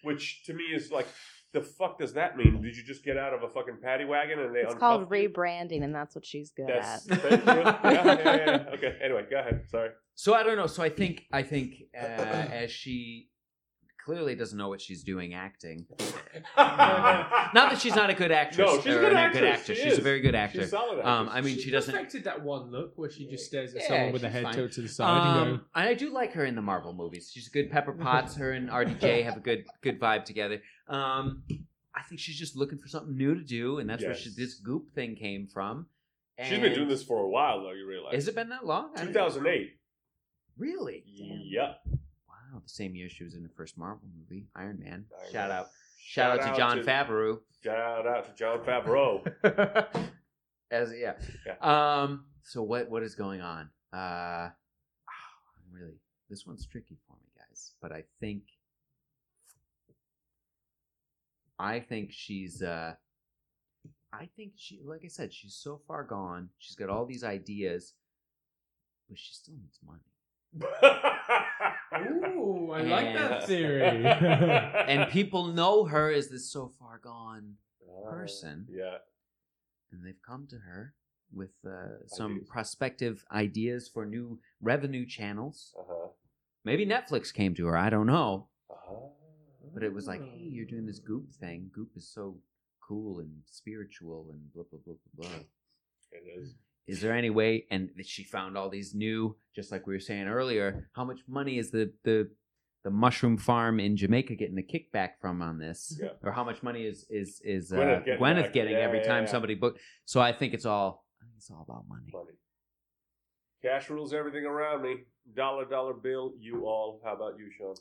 which to me is like, the fuck does that mean? Did you just get out of a fucking paddy wagon and they? It's called you? rebranding, and that's what she's good That's at. thank you. yeah, yeah, yeah, yeah. [laughs] Okay. Anyway, go ahead. Sorry. So I don't know. So I think I think uh, as she clearly doesn't know what she's doing acting. [laughs] Not that she's not a good actress. No, she's a or good a actress. good actor. She she's is. a very good actor. She's solid. Um, actress. I mean, she doesn't. perfected that one look where she just stares at Yeah, someone with a head tilted to the side and Um, go, and I do like her in the Marvel movies. She's a good Pepper Potts. Her and RDJ [laughs] have a good good vibe together. Um, I think she's just looking for something new to do, and that's where she, this Goop thing came from. She's been doing this for a while, though. You realize? Has it been that long? 2008. Really? Yep. The same year she was in the first Marvel movie, Iron Man. Iron Shout Man. out, shout, out to Jon Favreau. Shout out to Jon Favreau. [laughs] As yeah. Yeah. Um. So what what is going on? Uh, I'm [sighs] really this one's tricky for me, guys. But I think I think she's uh I think she like I said, she's so far gone. She's got all these ideas, but she still needs money. "Ooh, I like that theory." [laughs] And people know her as this so far gone Uh, person. Yeah. and they've come to her with uh, some Ideas. prospective ideas for new revenue channels. Uh huh. Maybe Netflix came to her, I don't know. Uh-huh. But it was like, hey, you're doing this Goop thing. Goop is so cool and spiritual and blah, blah, blah, blah, blah. It is. Is there any way? And she found all these new, just like we were saying earlier, how much money is the, the, the mushroom farm in Jamaica getting a kickback from on this? Yeah. Or how much money is is is uh, Gwyneth Gwyneth, getting getting. Yeah, every yeah, time yeah. somebody book? So I think it's all I think it's all about money. Money. Cash rules everything around me. Dollar, dollar bill. You all. How about you, Sean?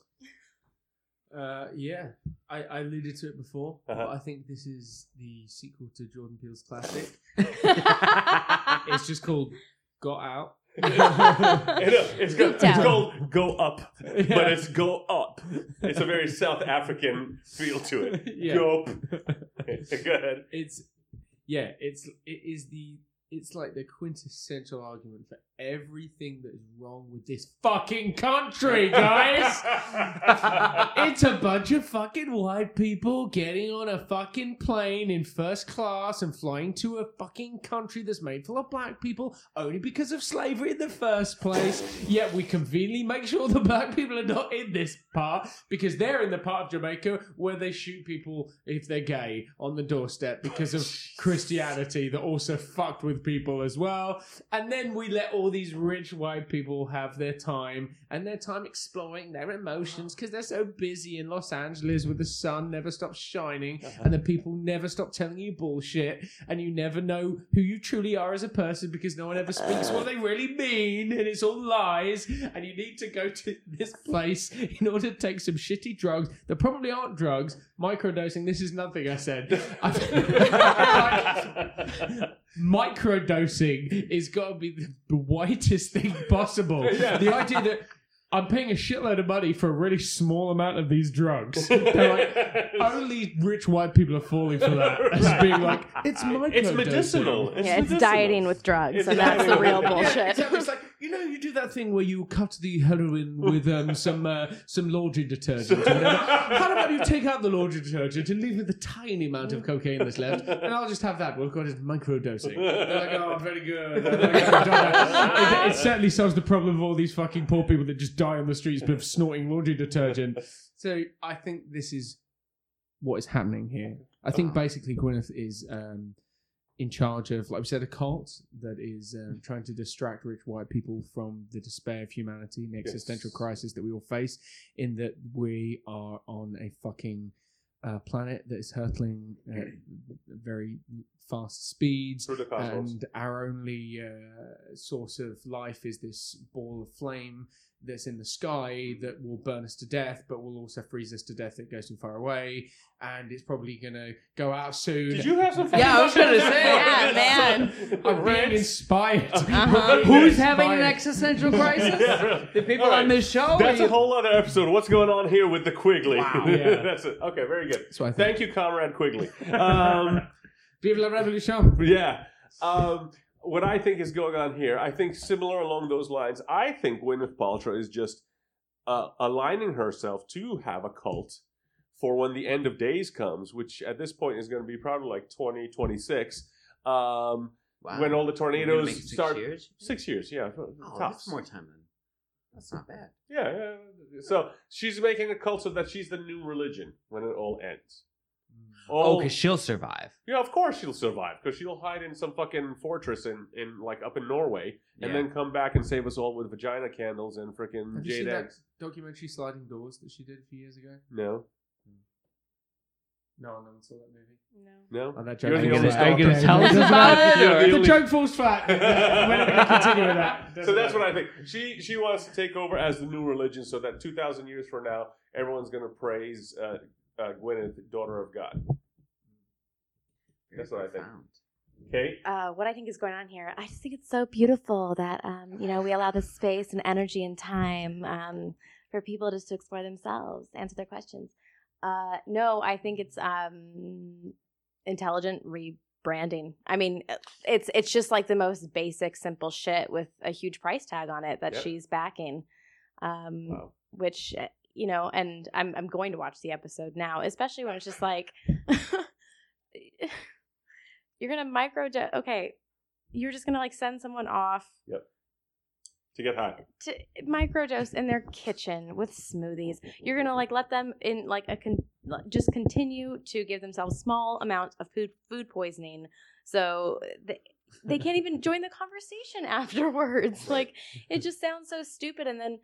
Uh, yeah, I, I alluded to it before, but Uh-huh. I think this is the sequel to Jordan Peele's classic. it's [laughs] It's just called Got Out. It's, go, it's called Go Up, but it's Go Up. It's a very South African feel to it. yeah. Go up. [laughs] Go ahead. It's yeah, it's it is the it's like the quintessential argument for everything that is wrong with this fucking country, guys. [laughs] it's a bunch of fucking white people getting on a fucking plane in first class and flying to a fucking country that's made full of black people only because of slavery in the first place. Yet we conveniently make sure the black people are not in this part because they're in the part of Jamaica where they shoot people if they're gay on the doorstep because of [laughs] Christianity that also fucked with people as well. And then we let all these rich white people have their time and their time exploring their emotions because they're so busy in Los Angeles where the sun never stops shining uh-huh. and the people never stop telling you bullshit and you never know who you truly are as a person because no one ever speaks what they really mean and it's all lies and you need to go to this place in order to take some shitty drugs that probably aren't drugs. Microdosing this is nothing i said [laughs] microdosing is got to be the, the whitest thing [laughs] possible [laughs] Yeah. the idea that I'm paying a shitload of money for a really small amount of these drugs. They're like, [laughs] only rich white people are falling for that as being like, it's microdosing. It's medicinal. It's yeah, it's medicinal. dieting with drugs, It's and that's the dieting real with- Yeah, bullshit. exactly. It's like you know, you do that thing where you cut the heroin [laughs] with um, some uh, some laundry detergent. or whatever. How about you take out the laundry detergent and leave me the tiny amount of cocaine that's left, and I'll just have that. We'll call it microdosing. They're like, oh, very good. Very good. It, it certainly solves the problem of all these fucking poor people that just die on the streets of snorting laundry detergent. So I think this is what is happening here. I think basically Gwyneth is um, in charge of, like we said, a cult that is um, trying to distract rich white people from the despair of humanity and the existential Yes. crisis that we all face, in that we are on a fucking uh, planet that is hurtling at [clears throat] very fast speeds. Through the cosmos. And our only uh, source of life is this ball of flame that's in the sky that will burn us to death, but will also freeze us to death if it goes too far away. And it's probably going to go out soon. Did you have some? Yeah, I was gonna say. Yeah, man. I'm being inspired. Uh-huh. Who's having an existential [laughs] crisis? Yeah. The people All right. on this show? That's Are a whole other episode. What's going on here with the Quigley? Wow. [laughs] Yeah. That's it. Okay, very good. That's what I think. Thank you, Comrade Quigley. [laughs] Um, Vive la revolution. yeah. Um, what I think is going on here, I think similar along those lines. I think Gwyneth Paltrow is just uh, aligning herself to have a cult for when the end of days comes, which at this point is going to be probably like 2026. Um, Wow. When all the tornadoes six start. years? Six years, yeah. Oh, tops. that's more time than. That's not bad. Yeah, yeah. So she's making a cult so that she's the new religion when it all ends. Oh, All- because she'll survive. yeah, of course she'll survive because she'll hide in some fucking fortress in, in like up in Norway and Yeah. then come back and save us all with vagina candles and freaking Have you jade seen that eggs. documentary Sliding Doors that she did a few years ago? No, No, no one saw that movie. No. no. Oh, that You're joke the falls only- flat. are you gonna Okay, tell no, us [laughs] about matter. it, or- The The only- joke falls [laughs] flat. We're not going to continue with that. [laughs] So that's what I think. She she wants to take over as the new religion, so that two thousand years from now, everyone's going to praise uh, uh, Gwyneth, daughter of God. That's what I think. profound. Okay. uh, what I think is going on here, I just think it's so beautiful that um, you know we allow the space and energy and time um, for people just to explore themselves, answer their questions. Uh, no, I think it's um, intelligent rebranding. I mean, it's it's just like the most basic, simple shit with a huge price tag on it that Yep. she's backing. Um, Wow. Which you know, and I'm I'm going to watch the episode now, especially when it's just like. [laughs] You're gonna micro okay. You're just gonna like send someone off Yep. To get high. to microdose in their kitchen with smoothies. You're gonna like let them in like a con- just continue to give themselves small amounts of food food poisoning, so they they can't even join the conversation [laughs] afterwards. Like it [laughs] just sounds so stupid. And then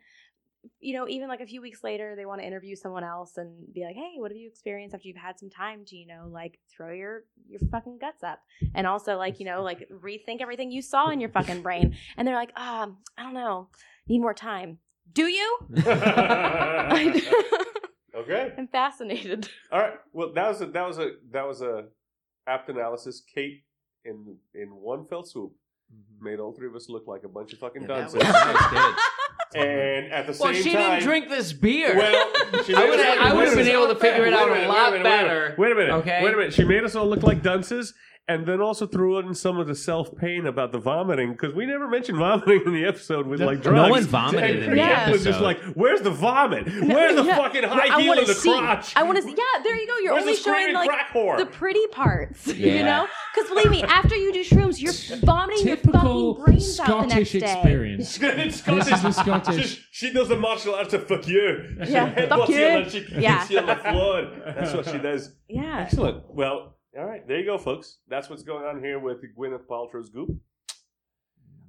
you know, even like a few weeks later, they want to interview someone else and be like, "Hey, what have you experienced after you've had some time to, you know, like throw your your fucking guts up?" And also, like, you know, like rethink everything you saw in your fucking brain. And they're like, "Um, I don't know, need more time." Do you? [laughs] [laughs] okay. I'm fascinated. All right. Well, that was a that was a that was a apt analysis. Kate, in in one fell swoop, made all three of us look like a bunch of fucking Yeah, dunces. [laughs] was nice, good. and at the Well, same time, she time, didn't drink this beer. Well, [laughs] she I made would us have- look- I would have been able to figure it out a minute, lot wait minute, better. Wait a minute. Okay. Wait a minute. She made us all look like dunces, and then also threw in some of the self pain about the vomiting because we never mentioned vomiting in the episode with No- like no drugs. one vomited And in the Brienne was just like, "Where's the vomit? No, Where's the yeah. fucking I high heel wanna in the see. crotch? I want to see. Yeah, there you go. You're Where's only the showing like the pretty parts. [laughs] You know, because believe me, after you do shrooms, you're vomiting your fucking brains out the next Scottish day. experience. It's This is the Scottish. She, she does the martial arts of fuck you. Yeah, She fuck headbutts you. and she Yeah. kicks you on the floor. That's what she does. Yeah. Excellent. Well, all right. There you go, folks. That's what's going on here with Gwyneth Paltrow's Goop.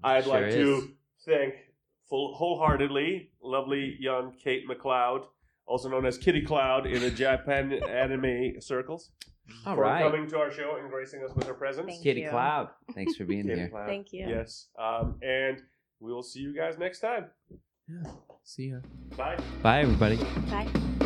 I'd Sure like is. to thank full, wholeheartedly lovely young Kate McLeod, also known as Kitty Cloud in the Japan [laughs] anime circles, All for right. coming to our show and gracing us with her presence. Thank Kitty you. Cloud. Thanks for being Kitty here. Cloud. Thank you. Yes. Um, and we will see you guys next time. Yeah. See ya. Bye. Bye, everybody. Bye.